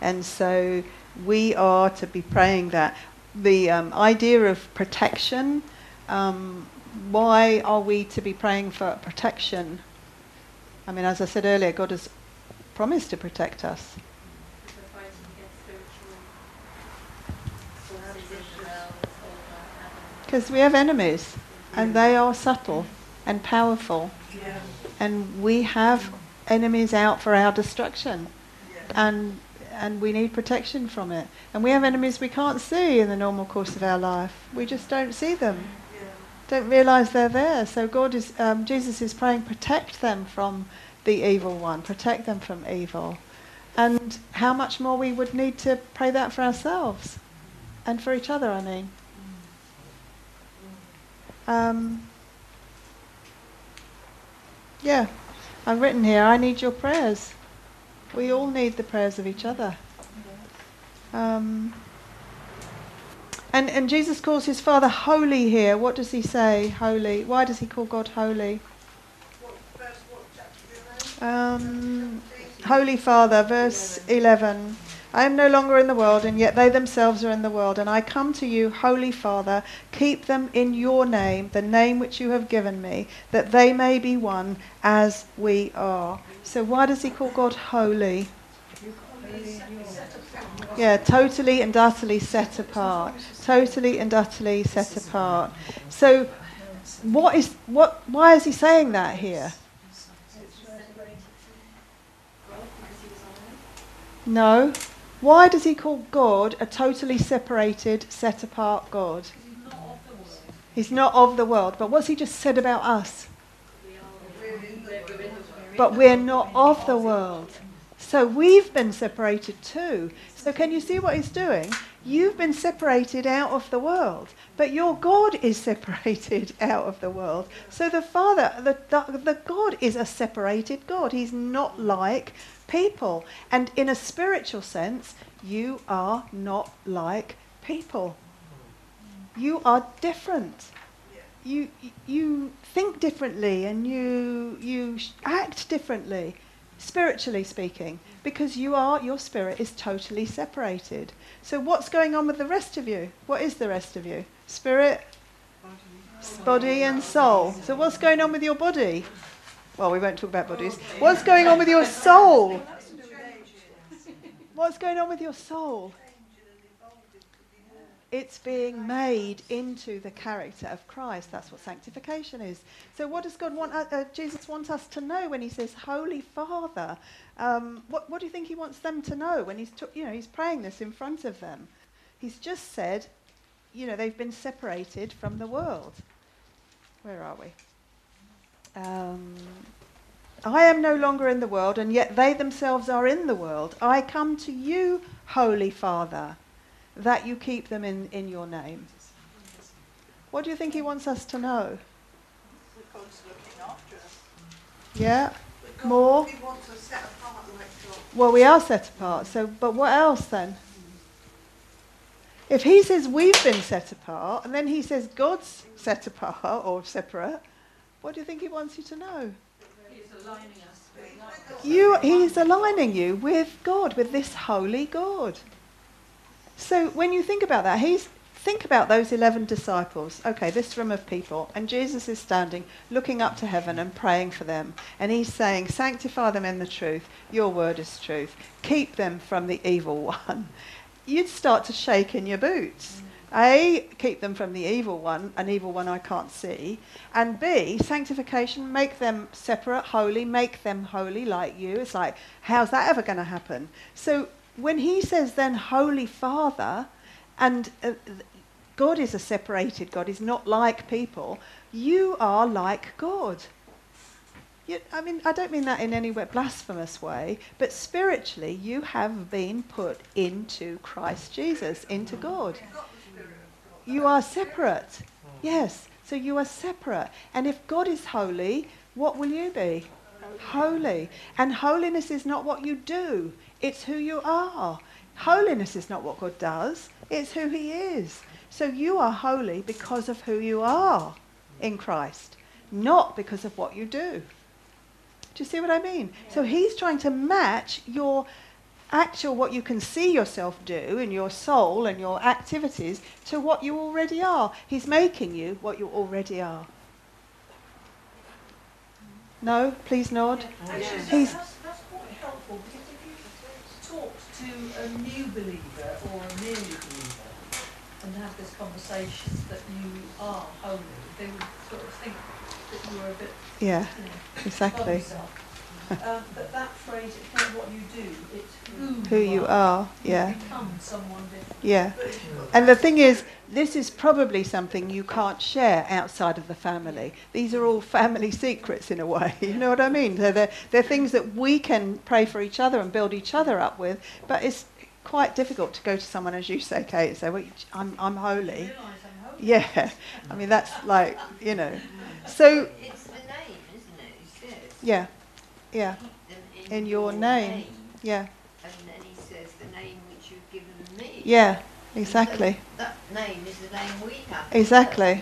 And so we are to be praying that. The um, idea of protection, um, why are we to be praying for protection? I mean, as I said earlier, God has promised to protect us. Because we have enemies, and they are subtle and powerful, Yeah. and we have enemies out for our destruction, Yeah. and and we need protection from it. And we have enemies we can't see in the normal course of our life. We just don't see them, Yeah. don't realise they're there. So God is, um, Jesus is praying, protect them from the evil one, protect them from evil. And how much more we would need to pray that for ourselves and for each other, I mean. Um, yeah, I've written here, I need your prayers. We all need the prayers of each other. Um, and, and Jesus calls his Father holy here. What does he say, holy? Why does he call God holy? Um, Holy Father, verse 11. I am no longer in the world, and yet they themselves are in the world. And I come to you, Holy Father, keep them in your name, the name which you have given me, that they may be one as we are. So, why does he call God holy? Yeah, totally and utterly set apart. Totally and utterly set apart. So, what is what? Why is he saying that here? No. Why does he call God a totally separated, set apart God? He's not of the world. He's not of the world. But what's he just said about us? But we're not of the world. So we've been separated too. So can you see what he's doing? You've been separated out of the world, but your God is [laughs] separated out of the world. So the Father, the, the, the God is a separated God. He's not like people. And in a spiritual sense, you are not like people. You are different. You, you think differently and you, you act differently, spiritually speaking, because you are, your spirit is totally separated. So, what's going on with the rest of you? What is the rest of you? Spirit, body, and soul. So, what's going on with your body? Well, we won't talk about bodies. What's going on with your soul? What's going on with your soul? It's being made into the character of Christ. That's what sanctification is. So, what does God want? Uh, uh, Jesus want us to know when He says "Holy Father"? Um, what, what do you think He wants them to know when He's, you know, He's praying this in front of them? He's just said, you know, they've been separated from the world. Where are we? Um, I am no longer in the world, and yet they themselves are in the world. I come to you, Holy Father, that you keep them in, in your name. What do you think he wants us to know? Yeah? More? Well, we are set apart, so, but what else then? If he says we've been set apart, and then he says God's set apart or separate, what do you think he wants you to know? He's aligning us. You, he's aligning you with God, with this holy God. So when you think about that, he's think about those 11 disciples. Okay, this room of people, and Jesus is standing, looking up to heaven and praying for them. And he's saying, Sanctify them in the truth. Your word is truth. Keep them from the evil [laughs] one. You'd start to shake in your boots. A, keep them from the evil one, an evil one I can't see. And B, sanctification, make them separate, holy, make them holy like you. It's like, how's that ever going to happen? So when he says then Holy Father, and uh, God is a separated God, he's not like people, you are like God. I mean, I don't mean that in any way blasphemous way, but spiritually, you have been put into Christ Jesus, into God. You are separate. Yes, so you are separate. And if God is holy, what will you be? Holy. And holiness is not what you do, it's who you are. Holiness is not what God does, it's who He is. So you are holy because of who you are in Christ, not because of what you do. Do you see what I mean? So He's trying to match your actual, what you can see yourself do in your soul and your activities to what you already are. He's making you what you already are. No? Please nod. Actually, He's- that's, that's quite helpful because if you talk to a new believer or a nearly believer and have this conversation that you are holy, they would sort of think that you are a bit, Yeah, you know, exactly. Yourself. Um, but that phrase, it's not what you do, it's who, Who you are. Yeah. You become someone different. Yeah. And the thing is, this is probably something you can't share outside of the family. These are all family [laughs] secrets in a way. [laughs] You know what I mean? They're, they're, they're things that we can pray for each other and build each other up with, but it's quite difficult to go to someone, as you say, Kate, and say, well, I'm, I'm holy. I'm holy. Yeah. I mean, that's like, you know. So, It's the name, isn't it? He yeah. Yeah. Them In your name. Yeah. And then he says, the name which you've given me. Yeah. Exactly. So that name is the name we have. Exactly.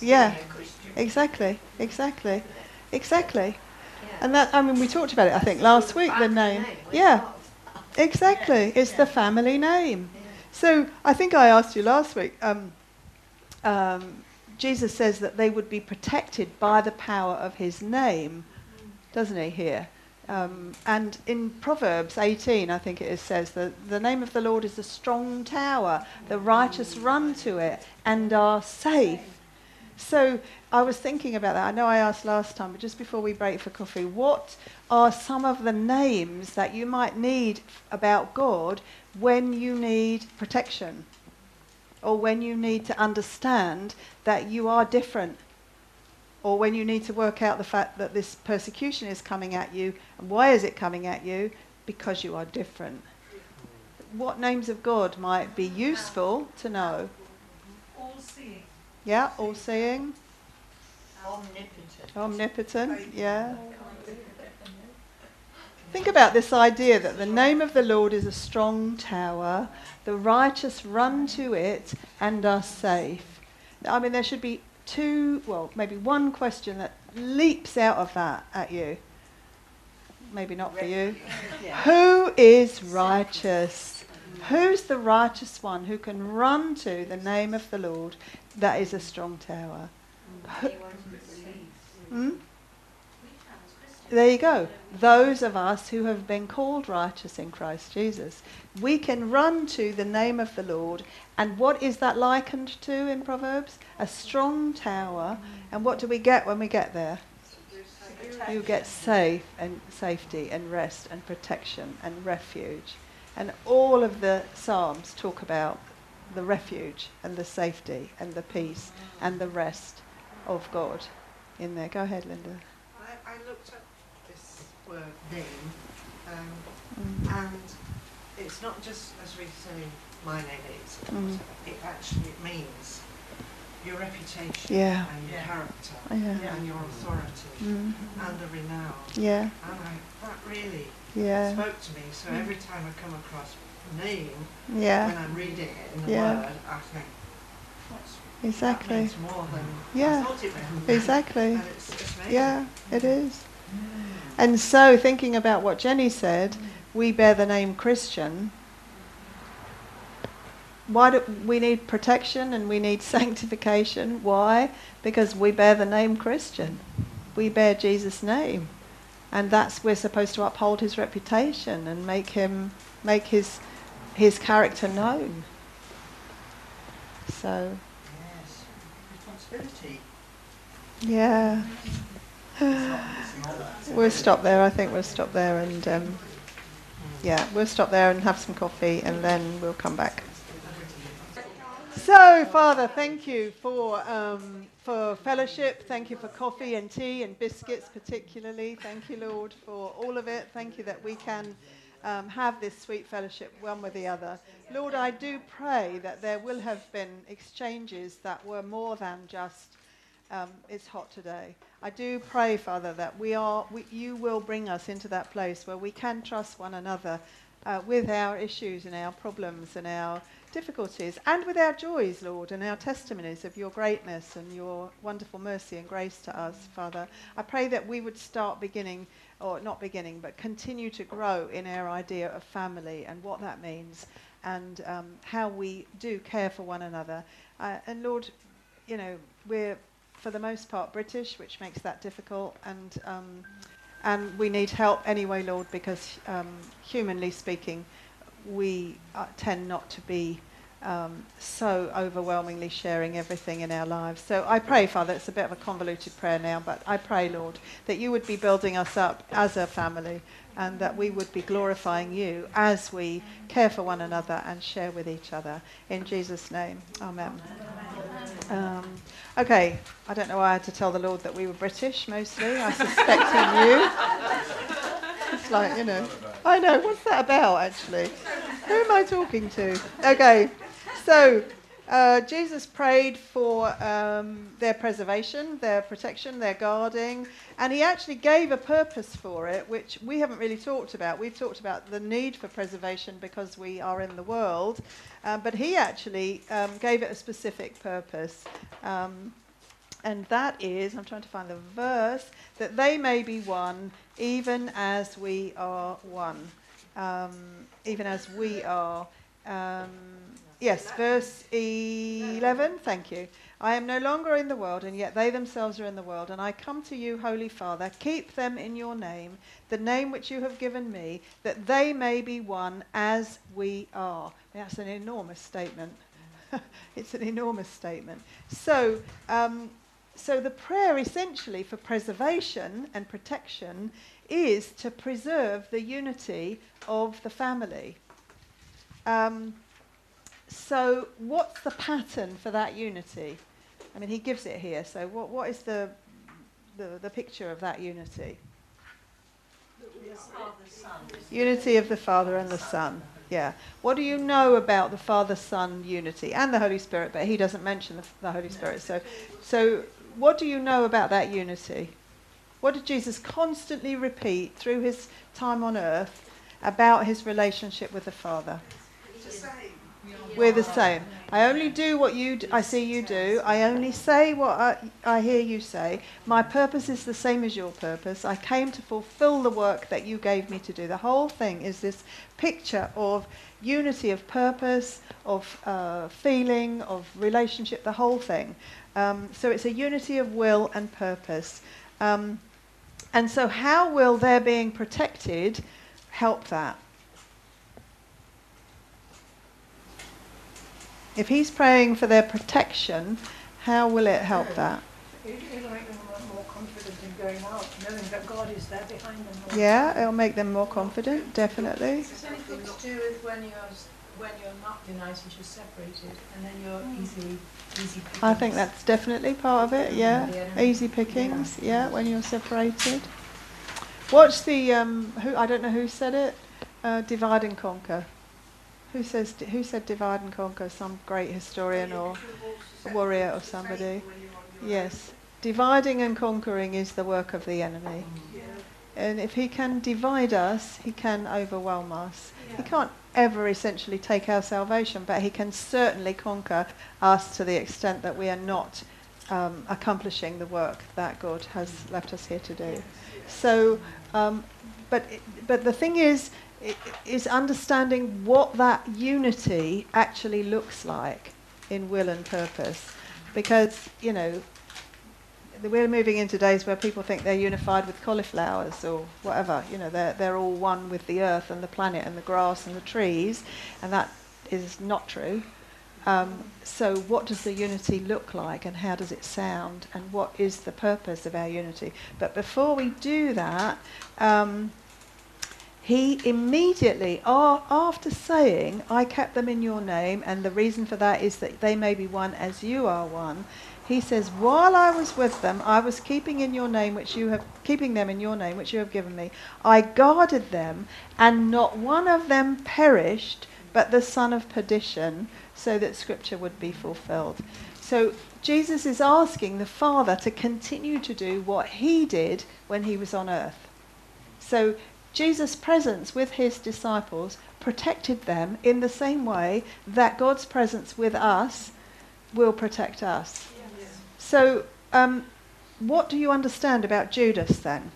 Yeah. being a Christian. Exactly. Exactly. Exactly. Yeah. And that, I mean, we talked about it, I think, last week, the Family name. Yeah. Exactly. It's the family name. Yeah. So I think I asked you last week. Um, um, Jesus says that they would be protected by the power of his name, doesn't he, here? Um, and in Proverbs 18, I think it is, says that the name of the Lord is a strong tower. The righteous run to it and are safe. So I was thinking about that. I know I asked last time, but just before we break for coffee, what are some of the names that you might need about God when you need protection? or when you need to understand that you are different, or when you need to work out the fact that this persecution is coming at you, and why is it coming at you? Because you are different. What names of God might be useful to know? All seeing. Yeah, all seeing, Omnipotent. omnipotent, yeah. Think about this idea that the name of the Lord is a strong tower, the righteous run to it and are safe. I mean, there should be two, well, maybe one question that leaps out of that at you. Maybe not for you. [laughs] Who is righteous? Who's the righteous one who can run to the name of the Lord that is a strong tower? Hmm? There you go. Those of us who have been called righteous in Christ Jesus. We can run to the name of the Lord. And what is that likened to in Proverbs? A strong tower. And what do we get when we get there? You get safe and safety and rest and protection and refuge. And all of the Psalms talk about the refuge and the safety and the peace and the rest of God in there. Go ahead, Linda. I, I looked at this word name, um, Mm. and it's not just as we say my name is. Mm. It actually means your reputation Yeah. and your Yeah. character Yeah. and your authority Mm. and the renown. Yeah. And I, that really Yeah. spoke to me. So every time I come across name, when I'm reading it in the Yeah. word, I think, what's, that Exactly. means more than Yeah. I thought it meant. Exactly. And it's, it's. Yeah, it is. And so, thinking about what Jenny said, we bear the name Christian. Why do we need protection and we need [laughs] sanctification? Why? Because we bear the name Christian. We bear Jesus' name. And that's we're supposed to uphold his reputation and make him make his his character known. So Yes. Responsibility. yeah. [sighs] We'll stop there. I think we'll stop there and um, yeah, we'll stop there and have some coffee and then we'll come back. So, Father, thank you for um, for fellowship. Thank you for coffee and tea and biscuits, particularly. Thank you, Lord, for all of it. Thank you that we can um, have this sweet fellowship one with the other. Lord, I do pray that there will have been exchanges that were more than just um, it's hot today. I do pray, Father, that we are, we, you will bring us into that place where we can trust one another uh, with our issues and our problems and our difficulties and with our joys, Lord, and our testimonies of your greatness and your wonderful mercy and grace to us, Father. I pray that we would start beginning, or not beginning, but continue to grow in our idea of family and what that means and um, how we do care for one another. Uh, and Lord, you know, we're for the most part British, which makes that difficult, and um, and we need help anyway, Lord, because um, humanly speaking, we uh, tend not to be um, so overwhelmingly sharing everything in our lives. So I pray, Father, it's a bit of a convoluted prayer now, but I pray, Lord, that you would be building us up as a family and that we would be glorifying you as we care for one another and share with each other. In Jesus' name, amen. Um, okay, I don't know why I had to tell the Lord that we were British mostly. I suspect he knew. It's like, you know, I know, what's that about actually? Who am I talking to? Okay, so uh, Jesus prayed for um, their preservation, their protection, their guarding, and he actually gave a purpose for it, which we haven't really talked about. We've talked about the need for preservation because we are in the world, um, but he actually um, gave it a specific purpose. Um, and that is, I'm trying to find the verse, that they may be one even as we are one. Um, even as we are. Um, yes, verse 11, thank you. I am no longer in the world, and yet they themselves are in the world. And I come to you, Holy Father, keep them in your name, the name which you have given me, that they may be one as we are. That's an enormous statement. [laughs] it's an enormous statement. So, um, so the prayer essentially for preservation and protection is to preserve the unity of the family. Um, so, what's the pattern for that unity? I mean, he gives it here. So, what, what is the, the, the picture of that unity? Unity of the Father and the Son. Yeah. What do you know about the Father Son unity and the Holy Spirit? But he doesn't mention the, the Holy Spirit. So, so, what do you know about that unity? What did Jesus constantly repeat through his time on earth about his relationship with the Father? We're the same. I only do what you d- I see you do. I only say what I, I hear you say. My purpose is the same as your purpose. I came to fulfill the work that you gave me to do. The whole thing is this picture of unity of purpose, of uh, feeling, of relationship, the whole thing. Um, so it's a unity of will and purpose. Um, and so, how will their being protected help that? If he's praying for their protection, how will it help that? It'll make them more confident in going out, knowing that God is there behind them. Yeah, it'll make them more confident, definitely. It's anything to do with when you're when you're not united, you're separated, and then you're easy, easy. I think that's definitely part of it, yeah. Easy pickings, yeah, when you're separated. Watch the, um, who, I don't know who said it, uh, divide and conquer. Who says, who said divide and conquer? Some great historian or warrior or somebody. Yes. Dividing and conquering is the work of the enemy. And if he can divide us, he can overwhelm us. He can't ever essentially take our salvation, but he can certainly conquer us to the extent that we are not um, accomplishing the work that God has left us here to do. So, um, but but the thing is, is understanding what that unity actually looks like in will and purpose, because you know we're moving into days where people think they're unified with cauliflowers or whatever. You know, they're they're all one with the earth and the planet and the grass and the trees, and that is not true. Um, so, what does the unity look like, and how does it sound, and what is the purpose of our unity? But before we do that, um, he immediately, after saying, "I kept them in your name," and the reason for that is that they may be one as you are one. He says, "While I was with them, I was keeping in your name, which you have keeping them in your name, which you have given me. I guarded them, and not one of them perished, but the son of perdition, so that Scripture would be fulfilled." So Jesus is asking the Father to continue to do what He did when He was on earth. So Jesus' presence with his disciples protected them in the same way that God's presence with us will protect us. So, um, what do you understand about Judas then?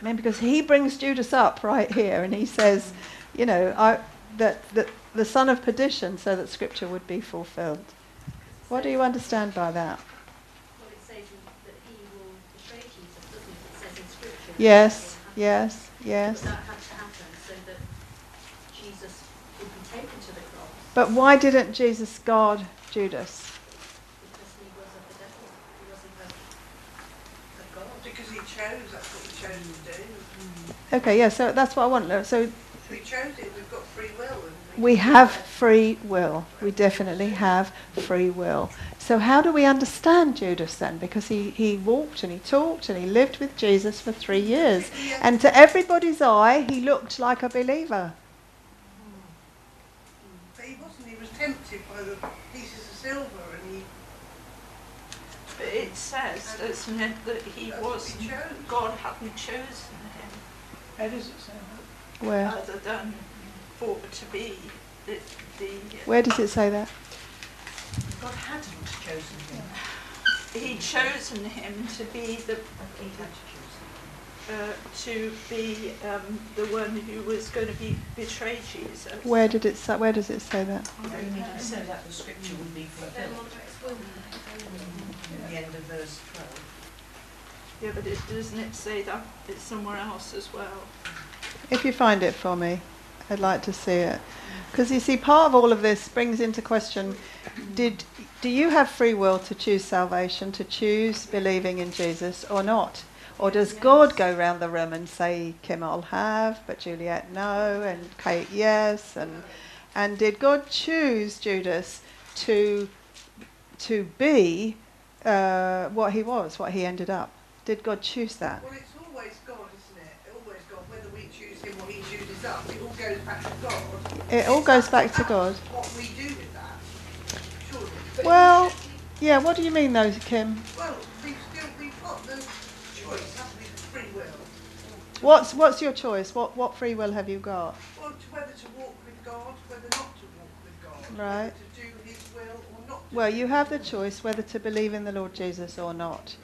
I mean, because he brings Judas up right here and he says, you know, I, that, that the son of perdition, so that scripture would be fulfilled. What do you understand by that? Well, it says that he will betray Jesus, doesn't it? It says in Scripture. Yes, that will happen. yes, yes. But that had to happen so that Jesus would be taken to the cross But why didn't Jesus guard Judas? because he was of the devil. He wasn't of, of God. Because he chose, that's what he chose to do. Mm. Okay, yeah, so that's what I want. So If we chose it, we've got free will. And we have free will. We definitely have free will. So how do we understand Judas then? Because he, he walked and he talked and he lived with Jesus for three years. And to everybody's eye, he looked like a believer. Hmm. But he wasn't, he was tempted by the pieces of silver and he, But it says, doesn't it, that he was. God hadn't chosen him Where does it say that? Where? other than for to be the, the Where does it say that? God hadn't chosen him. [sighs] he'd chosen him to be the to uh, to be um, the one who was going to be betray Jesus. Where did it say, where does it say that? Only so that the scripture would be fulfilled. what will be At the end of verse 12. Yeah, but it, doesn't it say that it's somewhere else as well? If you find it for me, I'd like to see it. Because you see, part of all of this brings into question did, do you have free will to choose salvation, to choose believing in Jesus or not? Or does God go round the room and say, Kim, I'll have, but Juliet, no, and Kate, yes? And And did God choose Judas to to be uh, what he was, what he ended up? Did God choose that? Well, it's always God, isn't it? Always God. Whether we choose him or he chooses us, it all goes back to God. It all goes back to God. What we do with that, surely. Well, yeah. What do you mean, though, Kim? Well, we've still we've got the choice, haven't we, the free will. What's what's your choice? What what free will have you got? Well, to whether to walk with God, whether not to walk with God. Right. Whether to do his will or not to Well, you have the choice whether to believe in the Lord Jesus or not.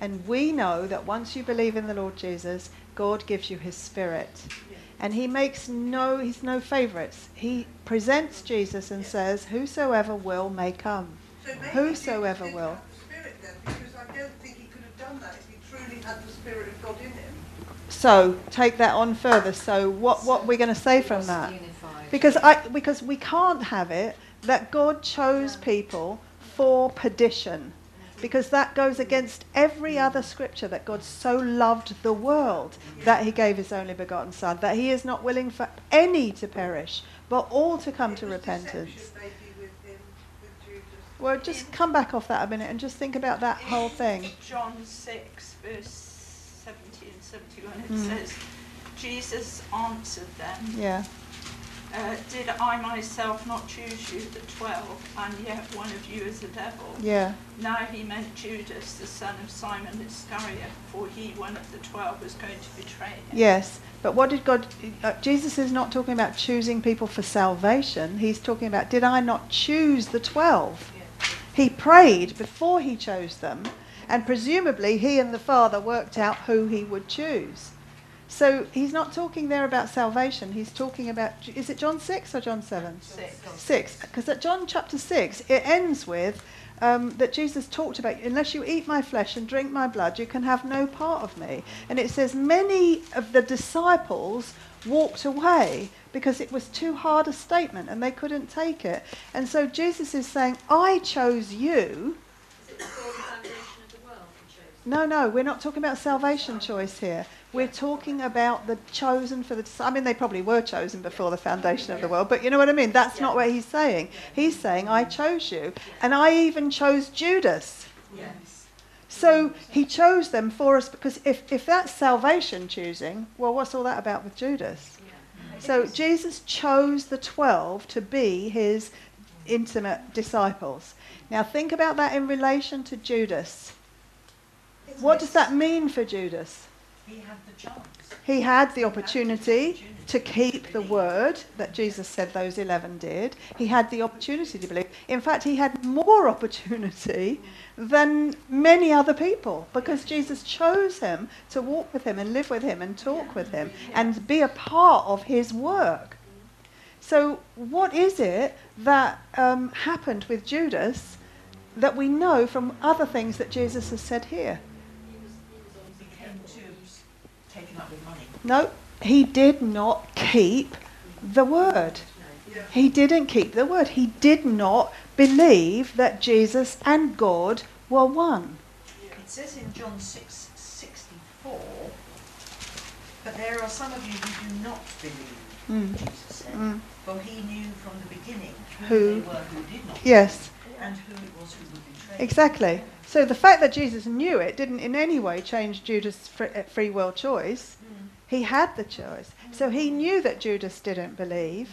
And we know that once you believe in the Lord Jesus, God gives you his spirit. And he makes no he's no favorites. He presents Jesus and says, Whosoever will may come. So Whosoever Judas will. spirit then, because I don't think he could have done that if he truly had the spirit of God in him. So take that on further. So what what we're going to say from that? Because I because we can't have it that God chose people for perdition. Because that goes against every other scripture that God so loved the world that he gave his only begotten son that he is not willing for any to perish but all to come It to repentance. with him, with Well, just come back off that a minute and just think about that whole thing. John 6, verse 70 and 71, it Mm. says, Jesus answered them, Yeah. Uh, Did I myself not choose you, the twelve, and yet one of you is a devil? Yeah. Now he meant Judas, the son of Simon the Iscariot, for he, one of the twelve, was going to betray him. Yes, but what did God? Uh, Jesus is not talking about choosing people for salvation. He's talking about, did I not choose the twelve? He prayed before he chose them, and presumably he and the Father worked out who he would choose. So he's not talking there about salvation. He's talking about, is it John 6 or John 7? Six. 6. Because at John chapter 6, it ends with um, that Jesus talked about, unless you eat my flesh and drink my blood, you can have no part of me. And it says, many of the disciples walked away because it was too hard a statement and they couldn't take it. And so Jesus is saying, I chose you. Is it the foundation of the world? No, no, we're not talking about salvation choice here. We're talking about the chosen for the. I mean, they probably were chosen before the foundation of the world, but you know what I mean? That's not what he's saying. He's saying, I chose you. And I even chose Judas. Yes. So he chose them for us because if, if that's salvation choosing, well, what's all that about with Judas? So Jesus chose the 12 to be his intimate disciples. Now think about that in relation to Judas. What does that mean for Judas? He had the chance. He had the opportunity to keep the word that Jesus said those 11 did. He had the opportunity to believe. In fact, he had more [laughs] opportunity than many other people because Jesus chose him to walk with him and live with him and talk with him and be a part of his work. So, what is it that um, happened with Judas that we know from other things that Jesus has said here? He became too taken up with money. No, he did not keep the word. He didn't keep the word. He did not believe that Jesus and God were one. It says in John 6, 64, but there are some of you who do not believe, Mm. Jesus said, Mm. for he knew from the beginning who, Who- they were who did not Yes, and who it was who would betray. exactly. So the fact that Jesus knew it didn't in any way change Judas' free, free will choice. Mm. He had the choice. So he knew that Judas didn't believe.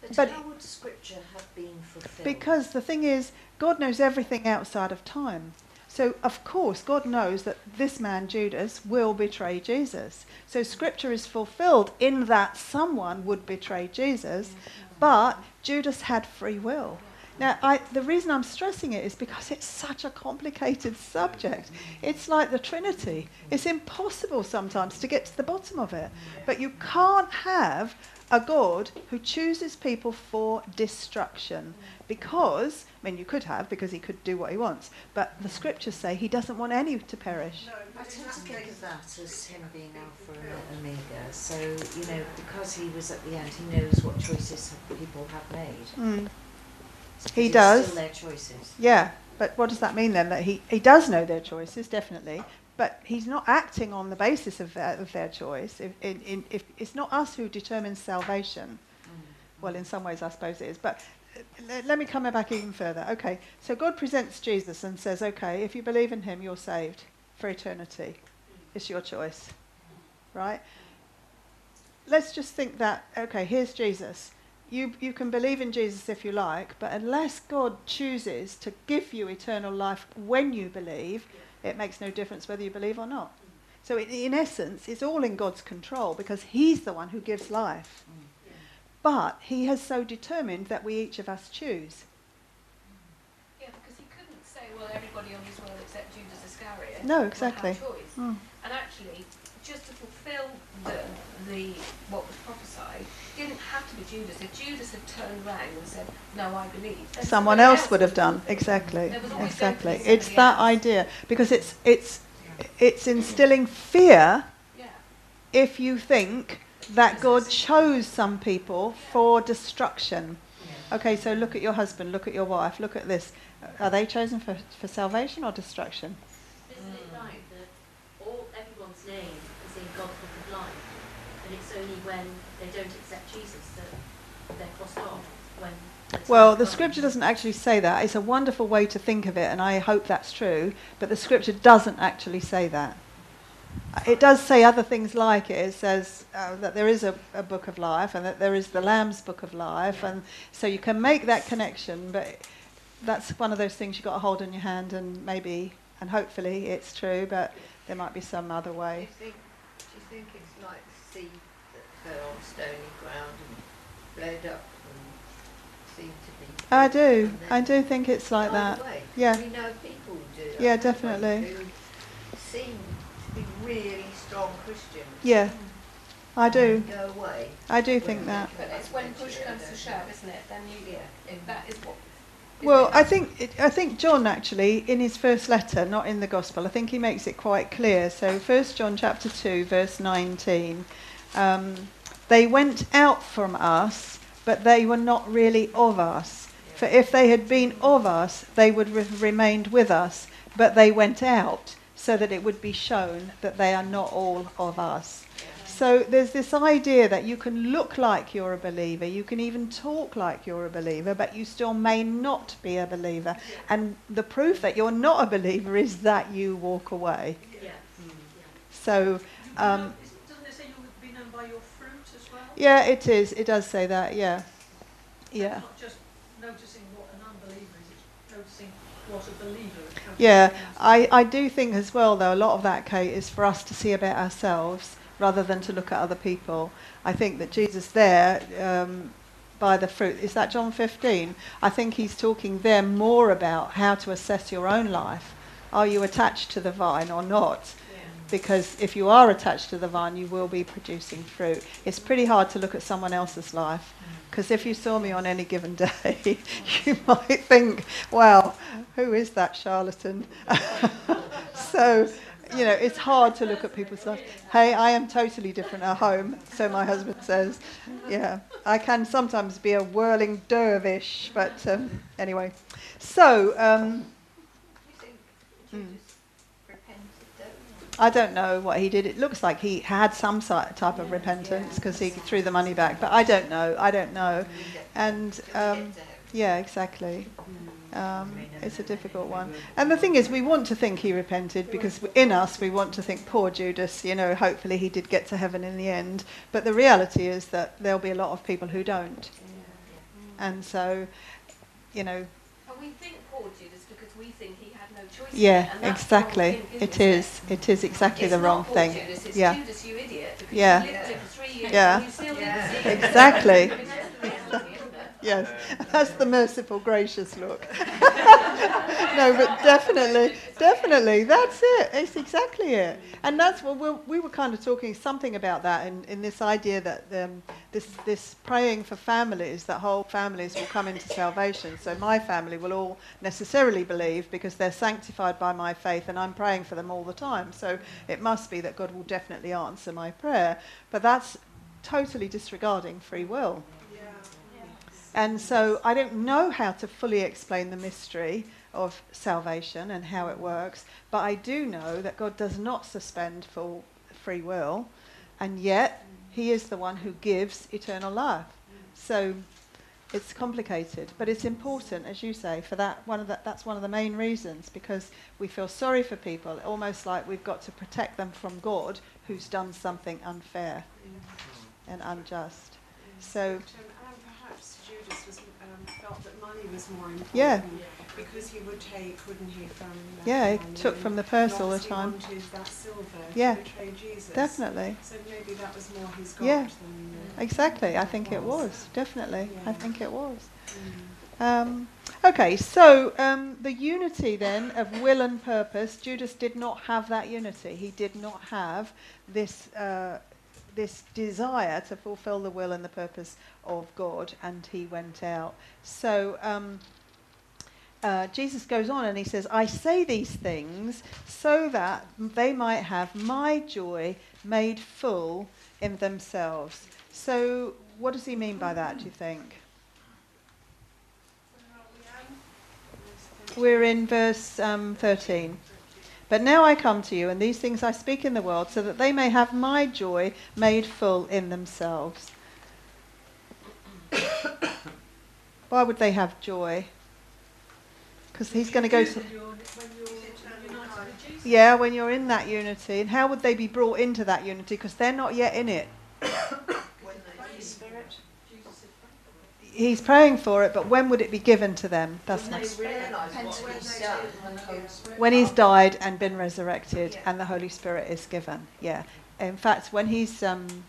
But, But- how would Scripture have been fulfilled? Because the thing is, God knows everything outside of time. So, of course, God knows that this man, Judas, will betray Jesus. So, scripture is fulfilled in that someone would betray Jesus, but Judas had free will. Now, I, the reason I'm stressing it is because it's such a complicated subject. It's like the Trinity. It's impossible sometimes to get to the bottom of it. But you can't have a God who chooses people for destruction because, I mean, you could have because he could do what he wants, but the scriptures say he doesn't want any to perish. I tend to think of that as him being Alpha and Omega. So, you know, because he was at the end, he knows what choices people have made. Mm. He it's does. Still their choices. Yeah, but what does that mean then? That he, he does know their choices, definitely, but he's not acting on the basis of their, of their choice. If, in, in, if it's not us who determines salvation. Mm-hmm. Well, in some ways, I suppose it is. But uh, let, let me come back even further. Okay, so God presents Jesus and says, okay, if you believe in him, you're saved for eternity. It's your choice. Right? Let's just think that, okay, here's Jesus. You, you can believe in Jesus if you like, but unless God chooses to give you eternal life when you believe, it makes no difference whether you believe or not. So, in, in essence, it's all in God's control because He's the one who gives life. But He has so determined that we each of us choose. Yeah, because he couldn't say, well, everybody on this world except Judas Iscariot No, exactly. have choice. Mm. And actually, just to fulfil the, the what was prophesied, didn't have to be Judas. If Judas had turned around and said, "No, I believe," Someone else would have done exactly, There was always exactly. going to be It's that else. idea because it's it's it's instilling fear Yeah. if you think that God chose some people for destruction. Okay, so look at your husband, look at your wife, look at this. Are they chosen for, for salvation or destruction? Isn't it right that all everyone's name is in God's book of life, and it's only when they don't accept Jesus that they're crossed off? When Well, the scripture doesn't actually say that. It's a wonderful way to think of it, and I hope that's true, but the scripture doesn't actually say that. It does say other things like it. It says uh, that there is a, a book of life and that there is the Lamb's book of life, and so you can make that connection, but that's one of those things you've got to hold in your hand, and maybe, and hopefully it's true, but there might be some other Do you way. think, do you think it's like seed that fell on stony ground and bled up and seemed to be... I do. I do think it's like that. away? Yeah. We know people do that, Yeah, definitely. Who seem to be really strong Christians. Yeah, I do. Go away. I do think that. But it's when push comes to don't shove, isn't it? Then you, Yeah. if that is what. isn't Well. I think it, I think John actually in his first letter, not in the gospel, I think he makes it quite clear. So, First John chapter two, verse nineteen, um, they went out from us, but they were not really of us. For if they had been of us, they would have remained with us. But they went out, so that it would be shown that they are not all of us. So there's this idea that you can look like you're a believer, you can even talk like you're a believer, but you still may not be a believer. And the proof that you're not a believer is that you walk away. So, um, Know- isn't- doesn't it say you would be known by your fruit as well? Yeah, it is. It does say that. Yeah, yeah. It's not just noticing what an unbeliever is, it's noticing what a believer is. Yeah, I, I do think as well, though, a lot of that, Kate, is for us to see about ourselves rather than to look at other people. I think that Jesus there, um, by the fruit, is that John 15? I think he's talking there more about how to assess your own life. Are you attached to the vine or not? Because if you are attached to the vine, you will be producing fruit. It's pretty hard to look at someone else's life. Because if you saw me on any given day, [laughs] you might think, well, who is that charlatan? [laughs] so, you know, it's hard to look at people's lives. Hey, I am totally different at home, so my husband says. Yeah, I can sometimes be a whirling dervish, but um, anyway. So, um, You think Mm. Judas repented, don't you? I don't know what he did. It looks like he had some type of repentance because he threw the money back, but I don't know. I don't know. And um, get to heaven. yeah, exactly. Um, it's a difficult one. And the thing is, we want to think he repented because in us we want to think, poor Judas, you know, hopefully he did get to heaven in the end. But the reality is that there'll be a lot of people who don't. And so, you know, And we think poor Judas because we think no choice. yeah, and that's the wrong exactly. thing, isn't It is. It is exactly It's the wrong thing. Judas, it's Yeah. Judas, you idiot. Yeah. you lived it for three years Yeah. and you still Yeah. didn't see it. Exactly. [laughs] I mean, that's the reality, isn't it? Yes, [laughs] that's the merciful, gracious look. [laughs] no, but definitely, definitely, that's it. It's exactly it. And that's what we're, we were kind of talking something about that in, in this idea that um, this, this praying for families, that whole families will come into salvation. So my family will all necessarily believe because they're sanctified by my faith and I'm praying for them all the time. So it must be that God will definitely answer my prayer. But that's totally disregarding free will. And so I don't know how to fully explain the mystery of salvation and how it works, but I do know that God does not suspend full free will, and yet He is the one who gives eternal life. So it's complicated, but it's important, as you say, for that one of the, that's one of the main reasons because we feel sorry for people, almost like we've got to protect them from God, who's done something unfair and unjust. So And was, um, felt that money was more important. Yeah. Because he would take, wouldn't he, from that yeah, he took from the purse all the time. wanted that silver Yeah. to betray Jesus. Definitely. So maybe that was more his God Yeah. than uh, Exactly, I think it was definitely. I think it was. Mm. Um, okay, so um, the unity then of will and purpose, Judas did not have that unity. He did not have this uh, this desire to fulfill the will and the purpose of God, and he went out. So. Um, uh, Jesus goes on and he says, I say these things so that they might have my joy made full in themselves. So, what does he mean by that, do you think? We're in verse um, 13. But now I come to you, and these things I speak in the world, so that they may have my joy made full in themselves. [coughs] Why would they have joy? Because he's going to go to. Yeah, when you're in that unity. And how would they be brought into that unity? Because they're not yet in it. [coughs] [coughs] Spirit. He's praying for it, but when would it be given to them? That's my when he's died and been resurrected and the Holy Spirit is given. Yeah. In fact, when he's um,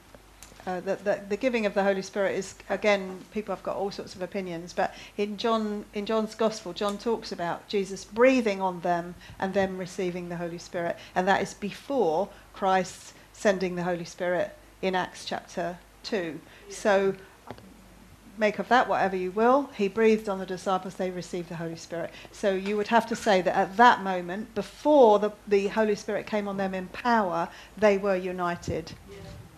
uh, the, the, the giving of the Holy Spirit is again people have got all sorts of opinions, but in John in John's Gospel, John talks about Jesus breathing on them and them receiving the Holy Spirit, and that is before Christ sending the Holy Spirit in Acts chapter two. So make of that whatever you will. He breathed on the disciples, they received the Holy Spirit. So you would have to say that at that moment, before the, the Holy Spirit came on them in power, they were united.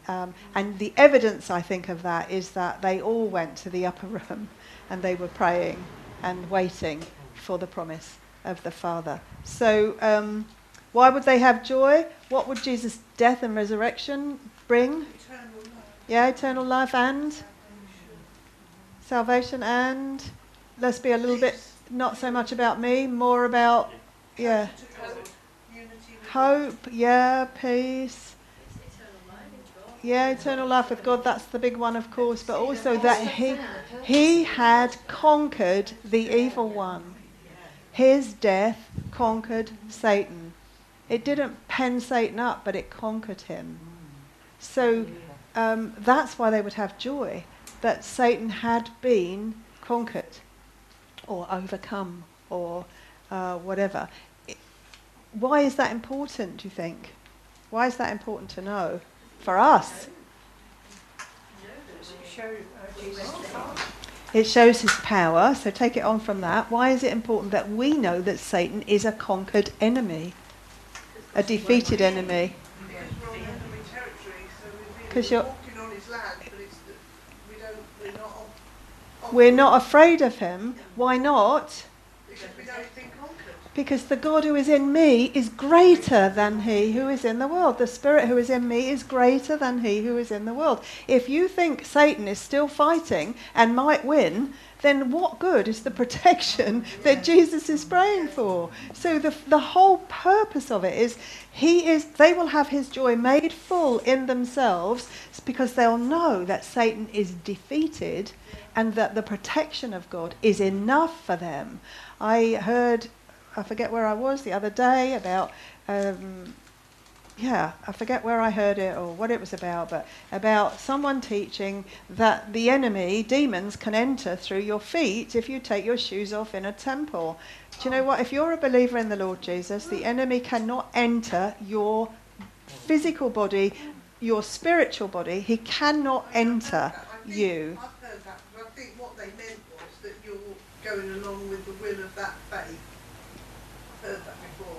Um, and the evidence, I think, of that is that they all went to the upper [laughs] room and they were praying and waiting for the promise of the Father. So, um, why would they have joy? What would Jesus' death and resurrection bring? Yeah, eternal life and salvation and let's be a little bit not so much about me, more about yeah, hope, yeah, peace. Yeah, eternal life with God, that's the big one, of course, but also that he, he had conquered the evil one. His death conquered Satan. It didn't pen Satan up, but it conquered him. So um, that's why they would have joy, that Satan had been conquered or overcome or uh, whatever. It, why is that important, do you think? Why is that important to know for us? Show Jesus' power. It shows his power, so take it on from that. Why is it important that we know that Satan is a conquered enemy, a defeated enemy? Because we're on enemy territory, so we're Because really you're- walking on his land, but it's that we don't, we're not on, on We're not afraid of him. Why not? because we don't think conquered. Because the God who is in me is greater than he who is in the world. The Spirit who is in me is greater than he who is in the world. If you think Satan is still fighting and might win, then what good is the [laughs] protection that Jesus is praying for? So the, the whole purpose of it is he is they will have his joy made full in themselves because they'll know that Satan is defeated and that the protection of God is enough for them. I heard I forget where I was the other day about, um, yeah, I forget where I heard it or what it was about, but about someone teaching that the enemy, demons, can enter through your feet if you take your shoes off in a temple. Do you know what? If you're a believer in the Lord Jesus, the enemy cannot enter your physical body, your spiritual body. He cannot enter you. I've heard that, but I think what they meant was that you're going along with the will of that faith. I've heard that before.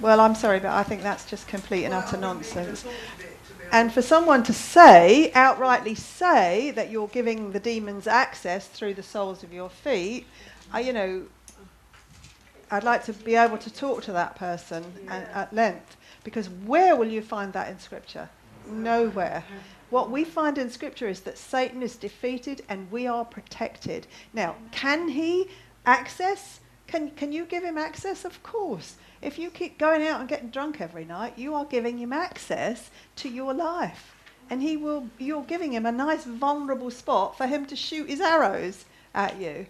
Well, I'm sorry, but I think that's just complete and Well, utter I wouldn't even nonsense. have thought of it, to be And for someone to say, outrightly say, that you're giving the demons access through the soles of your feet, I, you know, I'd like to be able to talk to that person at, at length. Because where will you find that in Scripture? Nowhere. What we find in Scripture is that Satan is defeated and we are protected. Now, can he access? Can, can you give him access? Of course. If you keep going out and getting drunk every night, you are giving him access to your life. And he will, you're giving him a nice vulnerable spot for him to shoot his arrows at you.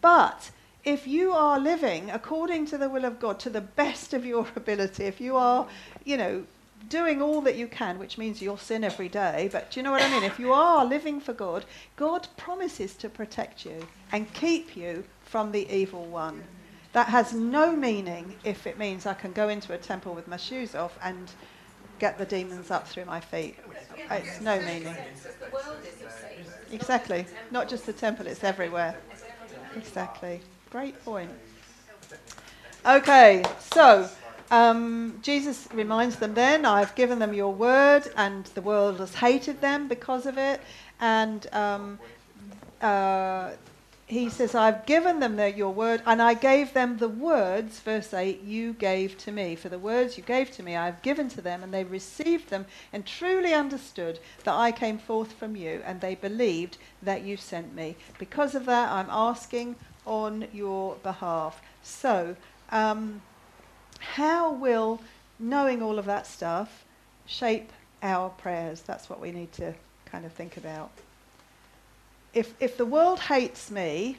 But if you are living according to the will of God to the best of your [laughs] ability, if you are, you know, doing all that you can, which means you'll sin every day, but do you know what I mean? If you are living for God, God promises to protect you and keep you from the evil one. That has no meaning if it means I can go into a temple with my shoes off and get the demons up through my feet. It's no meaning. Exactly. Not just the temple, it's everywhere. Exactly. Great point. Okay, so um, Jesus reminds them then, I've given them your word, and the world has hated them because of it. And um, uh, he says, I've given them the, your word, and I gave them the words, verse 8, you gave to me. For the words you gave to me, I have given to them, and they received them and truly understood that I came forth from you, and they believed that you sent me. Because of that, I'm asking on your behalf. So, um, how will knowing all of that stuff shape our prayers? That's what we need to kind of think about. If, if the world hates me,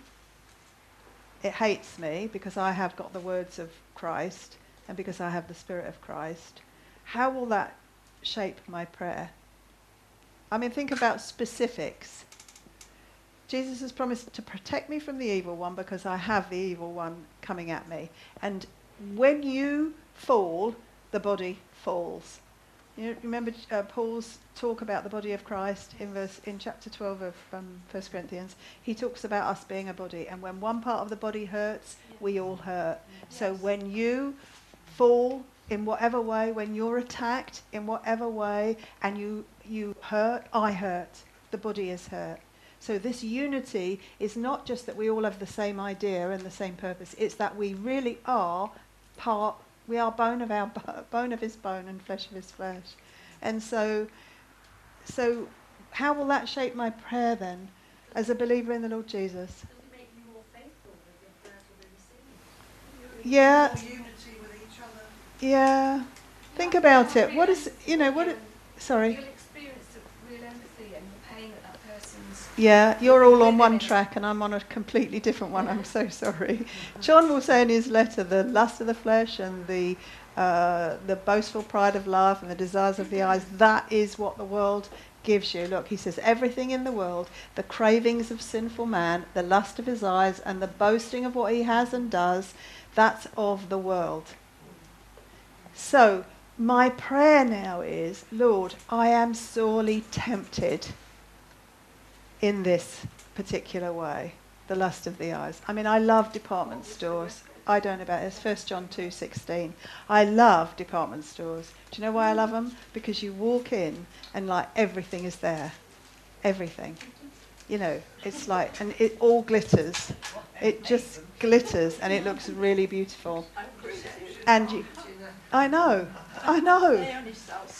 it hates me because I have got the words of Christ and because I have the Spirit of Christ. How will that shape my prayer? I mean, think about specifics. Jesus has promised to protect me from the evil one because I have the evil one coming at me. And when you fall, the body falls. You remember uh, Paul's talk about the body of Christ in verse in chapter 12 of um, 1 Corinthians. He talks about us being a body, and when one part of the body hurts, we all hurt. So when you fall in whatever way, when you're attacked in whatever way, and you you hurt, I hurt. The body is hurt. So this unity is not just that we all have the same idea and the same purpose. It's that we really are part. We are bone of our bo- bone of his bone and flesh of his flesh. And so, so how will that shape my prayer then, as a believer in the Lord Jesus? Does it make you more faithful that your prayers will be received? Yeah. Unity with each other. Yeah. Think about it. What is you know what? It, sorry. You'll experience the real empathy and the pain that that person's Yeah, you're all on one track and I'm on a completely different one. I'm so sorry. John will say in his letter the lust of the flesh and the, uh, the boastful pride of life and the desires of the eyes, that is what the world gives you. Look, he says, everything in the world, the cravings of sinful man, the lust of his eyes, and the boasting of what he has and does, that's of the world. So, my prayer now is, Lord, I am sorely tempted in this particular way, the lust of the eyes. I mean, I love department stores. I don't know about this. First John two sixteen. I love department stores. Do you know why I love them? Because you walk in and like everything is there, everything. You know, it's like, and it all glitters. It just glitters, and it looks really beautiful. And you, I know, I know.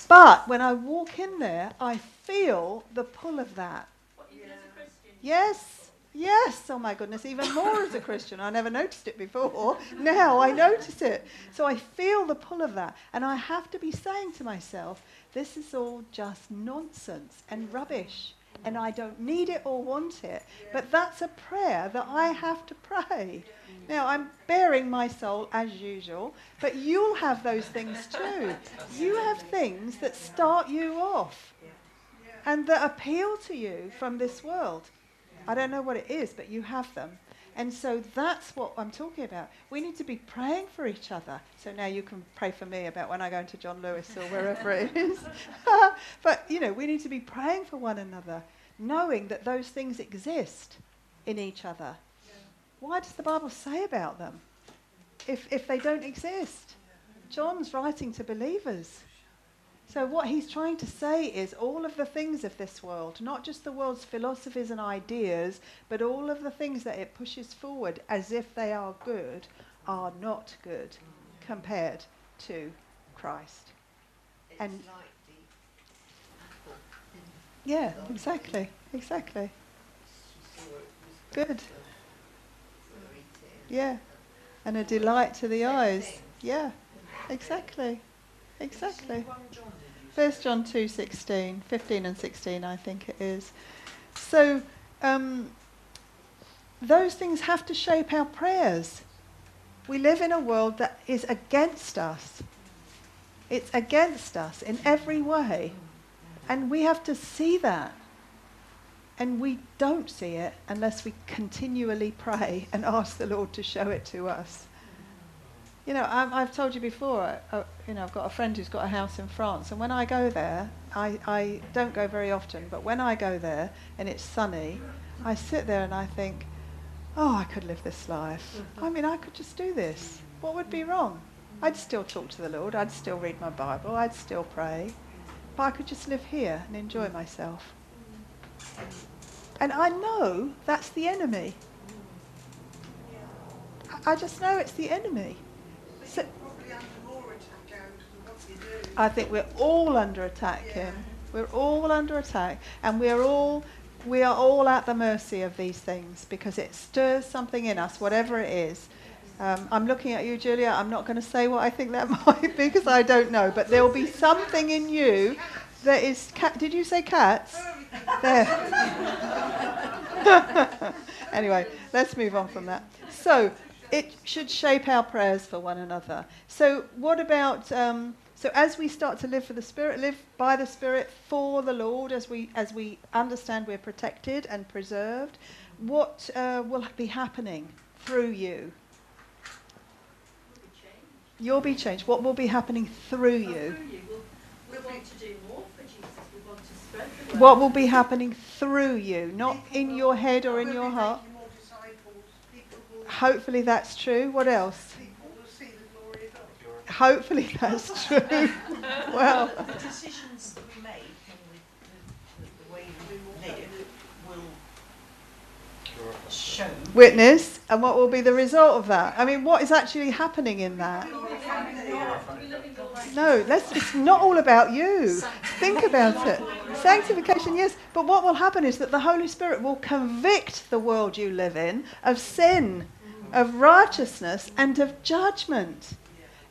But when I walk in there, I feel the pull of that. What, even as a Christian? Yes, yes. Oh my goodness, even more as a Christian. I never noticed it before. Now I notice it. So I feel the pull of that. And I have to be saying to myself, this is all just nonsense and rubbish. And I don't need it or want it. But that's a prayer that I have to pray. Now, I'm baring my soul as usual, but you'll have those things too. You have things that start you off and that appeal to you from this world. I don't know what it is, but you have them. And so that's what I'm talking about. We need to be praying for each other. So now you can pray for me about when I go into John Lewis or wherever it is. [laughs] but, you know, we need to be praying for one another, knowing that those things exist in each other. Why does the Bible say about them if, if they don't exist? John's writing to believers. So, what he's trying to say is all of the things of this world, not just the world's philosophies and ideas, but all of the things that it pushes forward as if they are good, are not good compared to Christ. It's And- like the apple Yeah, exactly, exactly. Good. Yeah, and a delight to the eyes. Yeah, exactly, exactly. First John 2, 16, 15 and 16, I think it is. So, um, those things have to shape our prayers. We live in a world that is against us. It's against us in every way. And we have to see that. And we don't see it unless we continually pray and ask the Lord to show it to us. You know, i have told you before, uh, you know, I've got a friend who's got a house in France, and when I go there, I, I don't go very often, but when I go there and it's sunny, I sit there and I think, oh, I could live this life. I mean, I could just do this. What would be wrong? I'd still talk to the Lord, I'd still read my Bible, I'd still pray, but I could just live here and enjoy myself. And I know that's the enemy. I just know it's the enemy. I think we're all under attack, Kim. We're all under attack, and we're all we are all at the mercy of these things because it stirs something in us, whatever it is. Um, I'm looking at you, Julia. I'm not going to say what I think that [laughs] might be because I don't know, but there will be something in you that is. Cat- Did you say cats? There. [laughs] anyway, let's move on from that. So, it should shape our prayers for one another. So, what about? Um, so, as we start to live for the Spirit, live by the Spirit for the Lord, as we as we understand we're protected and preserved, what uh, will be happening through you? You'll be changed. What will be happening through you? We want to do more for Jesus. We want to spread the. What will be happening through you, not in your head or in your heart? Hopefully that's true. What else? Hopefully that's true. [laughs] well, the decisions that we make and the, the, the way we live will show. witness, and what will be the result of that? I mean, what is actually happening in that? No, let's, it's not all about you. Think about it. Sanctification, yes, but what will happen is that the Holy Spirit will convict the world you live in of sin, of righteousness, and of judgment.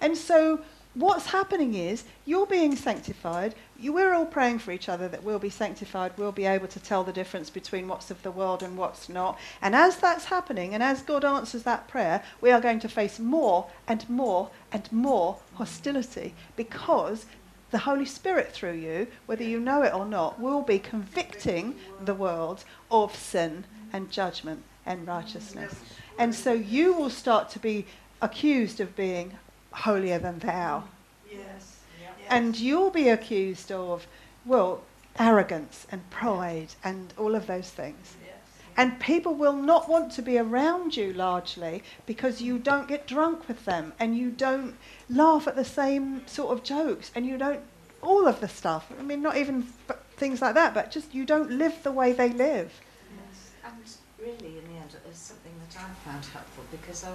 And so what's happening is you're being sanctified. You, we're all praying for each other that we'll be sanctified. We'll be able to tell the difference between what's of the world and what's not. And as that's happening, and as God answers that prayer, we are going to face more and more and more hostility because the Holy Spirit through you, whether you know it or not, will be convicting the world of sin and judgment and righteousness. And so you will start to be accused of being holier than thou. Mm. Yes. And you'll be accused of, well, arrogance and pride and all of those things. Yes. And people will not want to be around you largely because you don't get drunk with them and you don't laugh at the same sort of jokes and you don't, all of the stuff. I mean, not even b- things like that, but just you don't live the way they live. Yes. And really, in the end, is something that I found helpful because I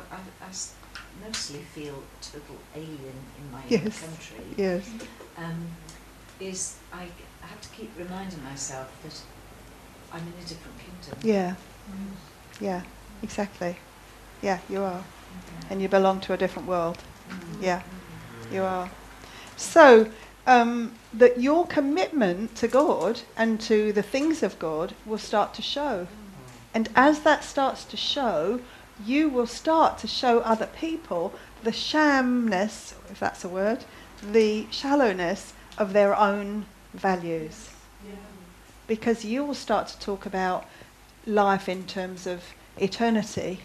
mostly feel a total alien in my own country. Yes. Um, is I have to keep reminding myself that I'm in a different kingdom. Yeah. Yeah, exactly. Yeah, you are. And you belong to a different world. Yeah, you are. So, um, that your commitment to God and to the things of God will start to show. And as that starts to show, you will start to show other people the shamness, if that's a word, the shallowness of their own values. Because you will start to talk about life in terms of eternity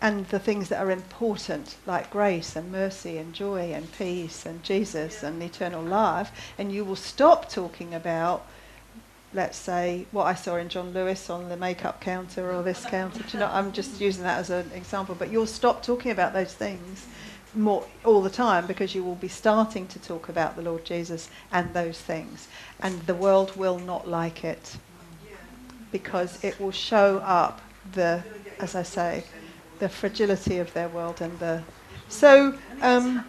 and the things that are important, like grace and mercy and joy and peace and Jesus and eternal life, and you will stop talking about, let's say, what I saw in John Lewis on the makeup counter or this counter. Do you know, I'm just using that as an example, but you'll stop talking about those things more all the time because you will be starting to talk about the Lord Jesus and those things, and the world will not like it because it will show up the, as I say, the fragility of their world and the. So um,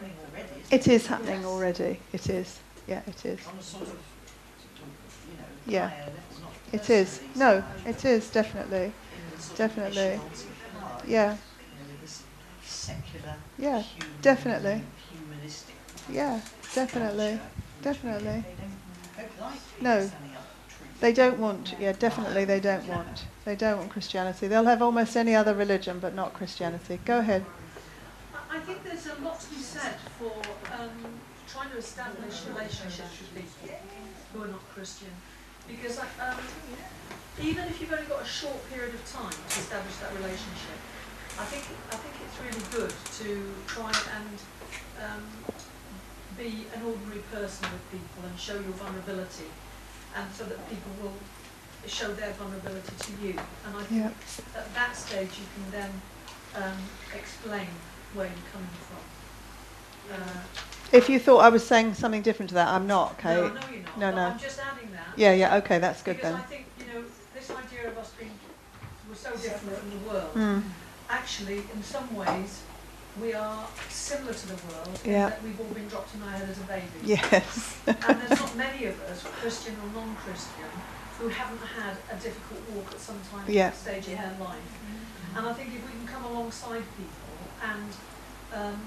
it is happening already. It is. Yeah, it is. On a sort of, you know, Yeah. It is. No, it is definitely. Definitely. Yeah. Yeah, definitely. Yeah, definitely. Definitely. No. They don't want, yeah, definitely they don't want. They don't want Christianity. They'll have almost any other religion, but not Christianity. Go ahead. I- I think there's a lot to be said for um, trying to establish relationships with people who are not Christian. Because um, even if you've only got a short period of time to establish that relationship, I think I think it's really good to try and um, be an ordinary person with people and show your vulnerability, and so that people will show their vulnerability to you. And I think Yeah. at that stage you can then um, explain where you're coming from. Uh, If you thought I was saying something different to that, I'm not, Kate. No, no, you're not. No, no. I'm just adding that. Yeah, yeah, okay, that's good because then. I think, you know, this idea of us being, we're so different from the world. Mm. Actually, in some ways, we are similar to the world Yeah. in that we've all been dropped in our head as a baby. Yes. and there's [laughs] not many of us, Christian or non-Christian, who haven't had a difficult walk at some time Yeah. stage in their life. And I think if we can come alongside people and um,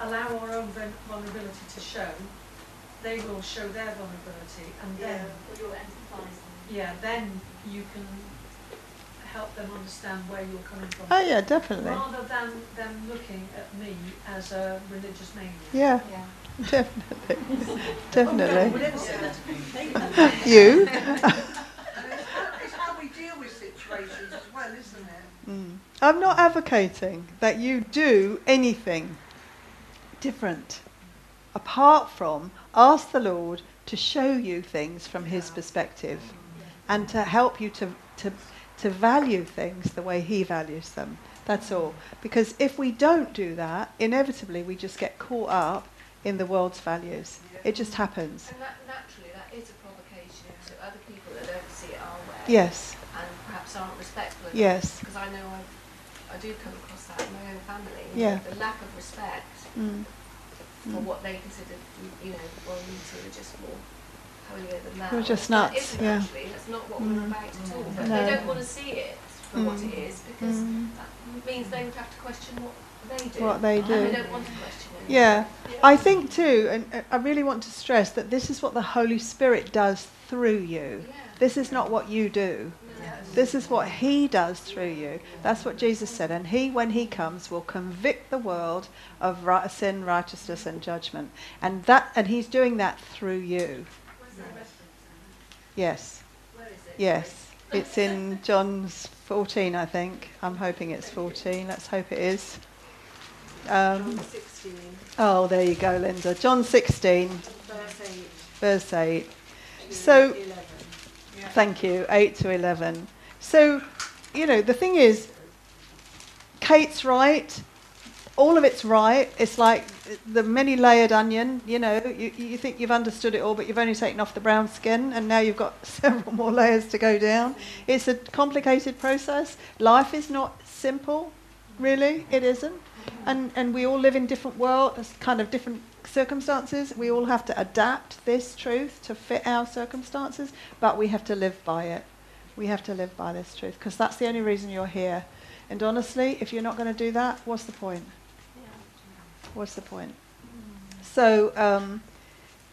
allow our own vulnerability to show, they will show their vulnerability, and then Or you're empathising. yeah, then you can help them understand where you're coming from. Oh, yeah, definitely. Rather than them looking at me as a religious maniac. Yeah, Yeah. definitely. [laughs] Oh, [laughs] definitely. we never said that to me. [laughs] You? It's how, it's how we deal with situations as well, isn't it? Mm. I'm not advocating that you do anything different apart from ask the Lord to show you things from His perspective and to help you to, to, to value things the way He values them. That's all. Because if we don't do that, inevitably we just get caught up in the world's values. It just happens. And that, naturally, that is a provocation to other people that don't see it our way. Yes. And perhaps aren't respectful enough. Yes. Because I know I, I do come across that in my own family. Yeah. The lack of respect Mm. For Mm. what they consider, you know, well, you two are just more holier than that. We're just nuts, isn't yeah. actually, that's not what we're Mm. about at all. But No. they don't want to see it for what Mm. it is because Mm. that means they would have to question what they do. What they And do. they don't want to question it. Yeah, I think too, and uh, I really want to stress that this is what the Holy Spirit does through you. Yeah. This is not what you do. This is what He does through you. That's what Jesus said. And He, when He comes, will convict the world of ri- sin, righteousness, and judgment. And that, and He's doing that through you. Where's that reference? Yes, Where is it? yes. It's in John's 14, I think. I'm hoping it's 14. Let's hope it is. Um, 16, oh, there you go, Linda. John 16. verse 8 verse 8. So, 11. thank you, 8 to 11. So, you know, the thing is, Kate's right. All of it's right. It's like the many layered onion, you know, you, you think you've understood it all, but you've only taken off the brown skin, and now you've got [laughs] several more layers to go down. It's a complicated process. Life is not simple, really, it isn't. And, and we all live in different worlds, kind of different circumstances. We all have to adapt this truth to fit our circumstances, but we have to live by it. We have to live by this truth because that's the only reason you're here. And honestly, if you're not going to do that, what's the point? What's the point? So, um,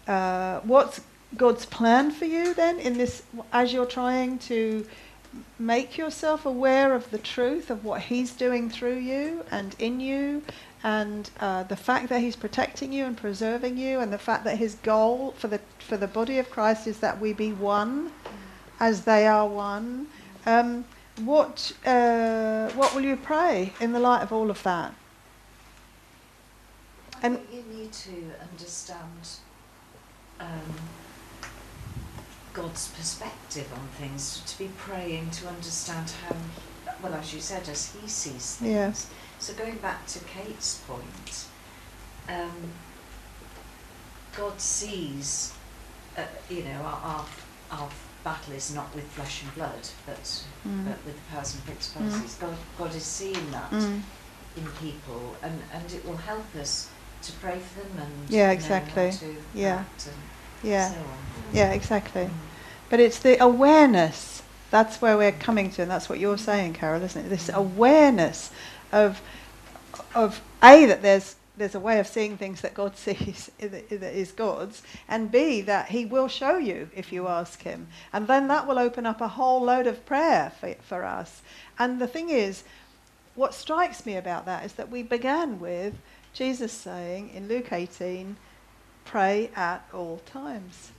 uh, what's God's plan for you then in this, as you're trying to make yourself aware of the truth of what He's doing through you and in you, and uh, the fact that He's protecting you and preserving you, and the fact that His goal for the for the body of Christ is that we be one, as they are one. Um, what uh, what will you pray in the light of all of that? I And- think you need to understand um, God's perspective on things, to be praying to understand how, well, as you said, as He sees things. Yeah. So going back to Kate's point, um, God sees, uh, you know, our, our, our battle is not with flesh and blood, but, Mm. but with the powers and principalities. God, God is seeing that Mm. in people, and, and it will help us to pray for them and Yeah, exactly. Yeah. act and Yeah. so on. Yeah, exactly. Mm. But it's the awareness. That's where we're coming to, and that's what you're saying, Carol, isn't it? This awareness of, of A, that there's, there's a way of seeing things that God [laughs] sees that is God's, and B, that He will show you if you ask Him. And then that will open up a whole load of prayer for, for us. And the thing is, what strikes me about that is that we began with Jesus saying in Luke 18, pray at all times.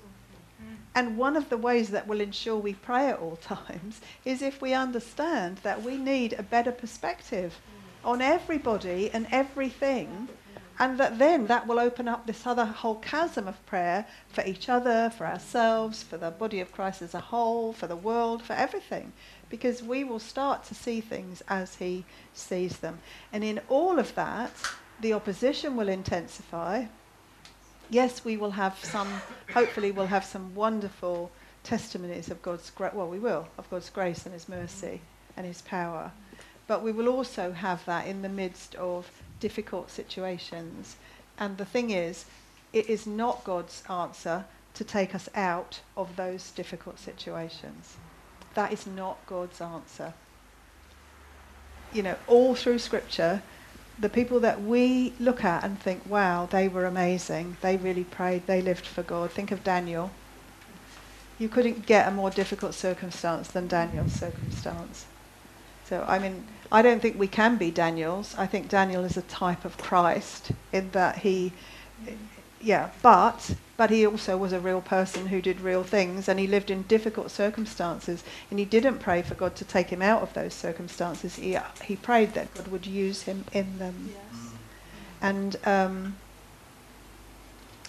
And one of the ways that will ensure we pray at all [laughs] times is if we understand that we need a better perspective on everybody and everything, and that then that will open up this other whole chasm of prayer for each other, for ourselves, for the body of Christ as a whole, for the world, for everything. Because we will start to see things as He sees them. And in all of that, the opposition will intensify yes, we will have some, hopefully, we'll have some wonderful testimonies of God's grace. Well, we will, of God's grace and His mercy and His power. But we will also have that in the midst of difficult situations. And the thing is, it is not God's answer to take us out of those difficult situations. That is not God's answer. You know, all through Scripture, the people that we look at and think, wow, they were amazing. They really prayed. They lived for God. Think of Daniel. You couldn't get a more difficult circumstance than Daniel's circumstance. So, I mean, I don't think we can be Daniel's. I think Daniel is a type of Christ in that he, yeah, but but he also was a real person who did real things and he lived in difficult circumstances and he didn't pray for God to take him out of those circumstances. He, he prayed that God would use him in them. Yes. And, um,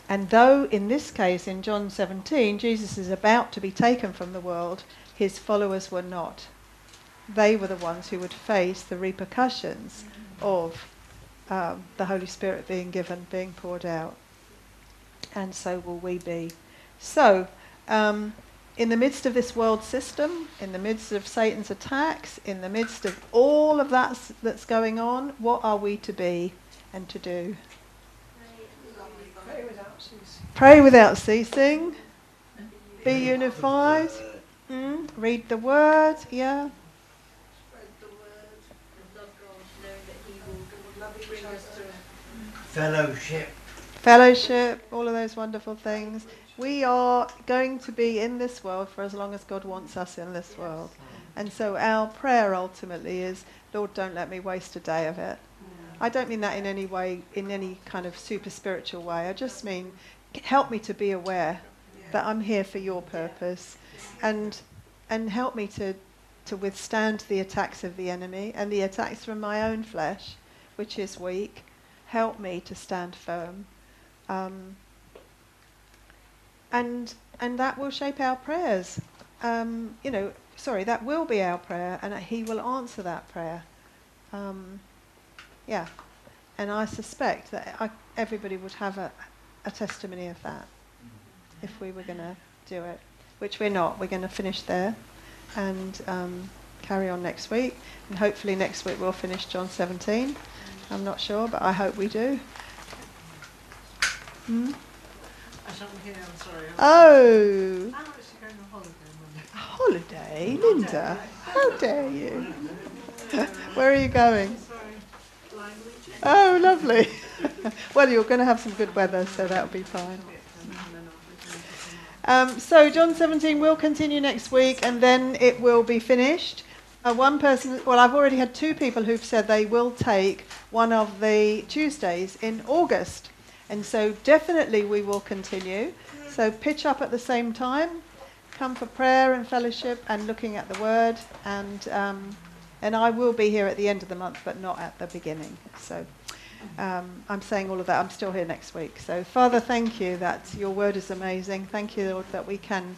and though in this case, in John 17, Jesus is about to be taken from the world, his followers were not. They were the ones who would face the repercussions of um, the Holy Spirit being given, being poured out and so will we be. So, um, in the midst of this world system, in the midst of Satan's attacks, in the midst of all of that that's going on, what are we to be and to do? Pray without ceasing. Be unified. Mm, read the word, yeah. Fellowship, all of those wonderful things. We are going to be in this world for as long as God wants us in this world. And so our prayer ultimately is, Lord, don't let me waste a day of it. I don't mean that in any way, in any kind of super spiritual way. I just mean, help me to be aware that I'm here for your purpose and, and help me to, to withstand the attacks of the enemy and the attacks from my own flesh, which is weak. Help me to stand firm. Um, and and that will shape our prayers. Um, you know, sorry, that will be our prayer, and He will answer that prayer. Um, yeah, and I suspect that I, everybody would have a, a testimony of that if we were going to do it, which we're not. We're going to finish there and um, carry on next week, and hopefully next week we'll finish John 17. I'm not sure, but I hope we do. Hmm? I hear, I'm sorry. Oh. She going on holiday? Holiday? Linda? How dare you? [laughs] Where are you going? Oh, lovely. [laughs] well, you're going to have some good weather, so that'll be fine. Um, so, John 17 will continue next week and then it will be finished. Uh, one person, well, I've already had two people who've said they will take one of the Tuesdays in August. And so definitely we will continue. So pitch up at the same time, come for prayer and fellowship and looking at the word. And, um, and I will be here at the end of the month, but not at the beginning. So um, I'm saying all of that. I'm still here next week. So Father, thank you that your word is amazing. Thank you, Lord, that we can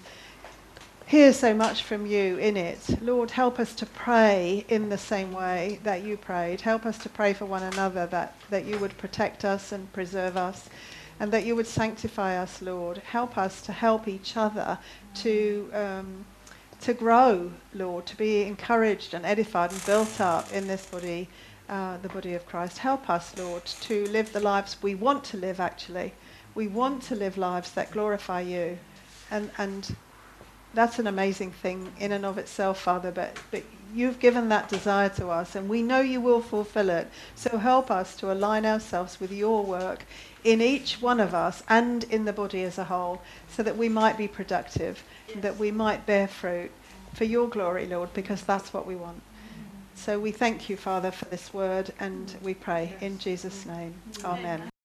hear so much from you in it. Lord, help us to pray in the same way that you prayed. Help us to pray for one another that, that you would protect us and preserve us and that you would sanctify us, Lord. Help us to help each other to, um, to grow, Lord, to be encouraged and edified and built up in this body, uh, the body of Christ. Help us, Lord, to live the lives we want to live, actually. We want to live lives that glorify you and, and that's an amazing thing in and of itself, Father. But, but you've given that desire to us, and we know you will fulfill it. So help us to align ourselves with your work in each one of us and in the body as a whole, so that we might be productive, that we might bear fruit for your glory, Lord, because that's what we want. So we thank you, Father, for this word, and we pray in Jesus' name. Amen.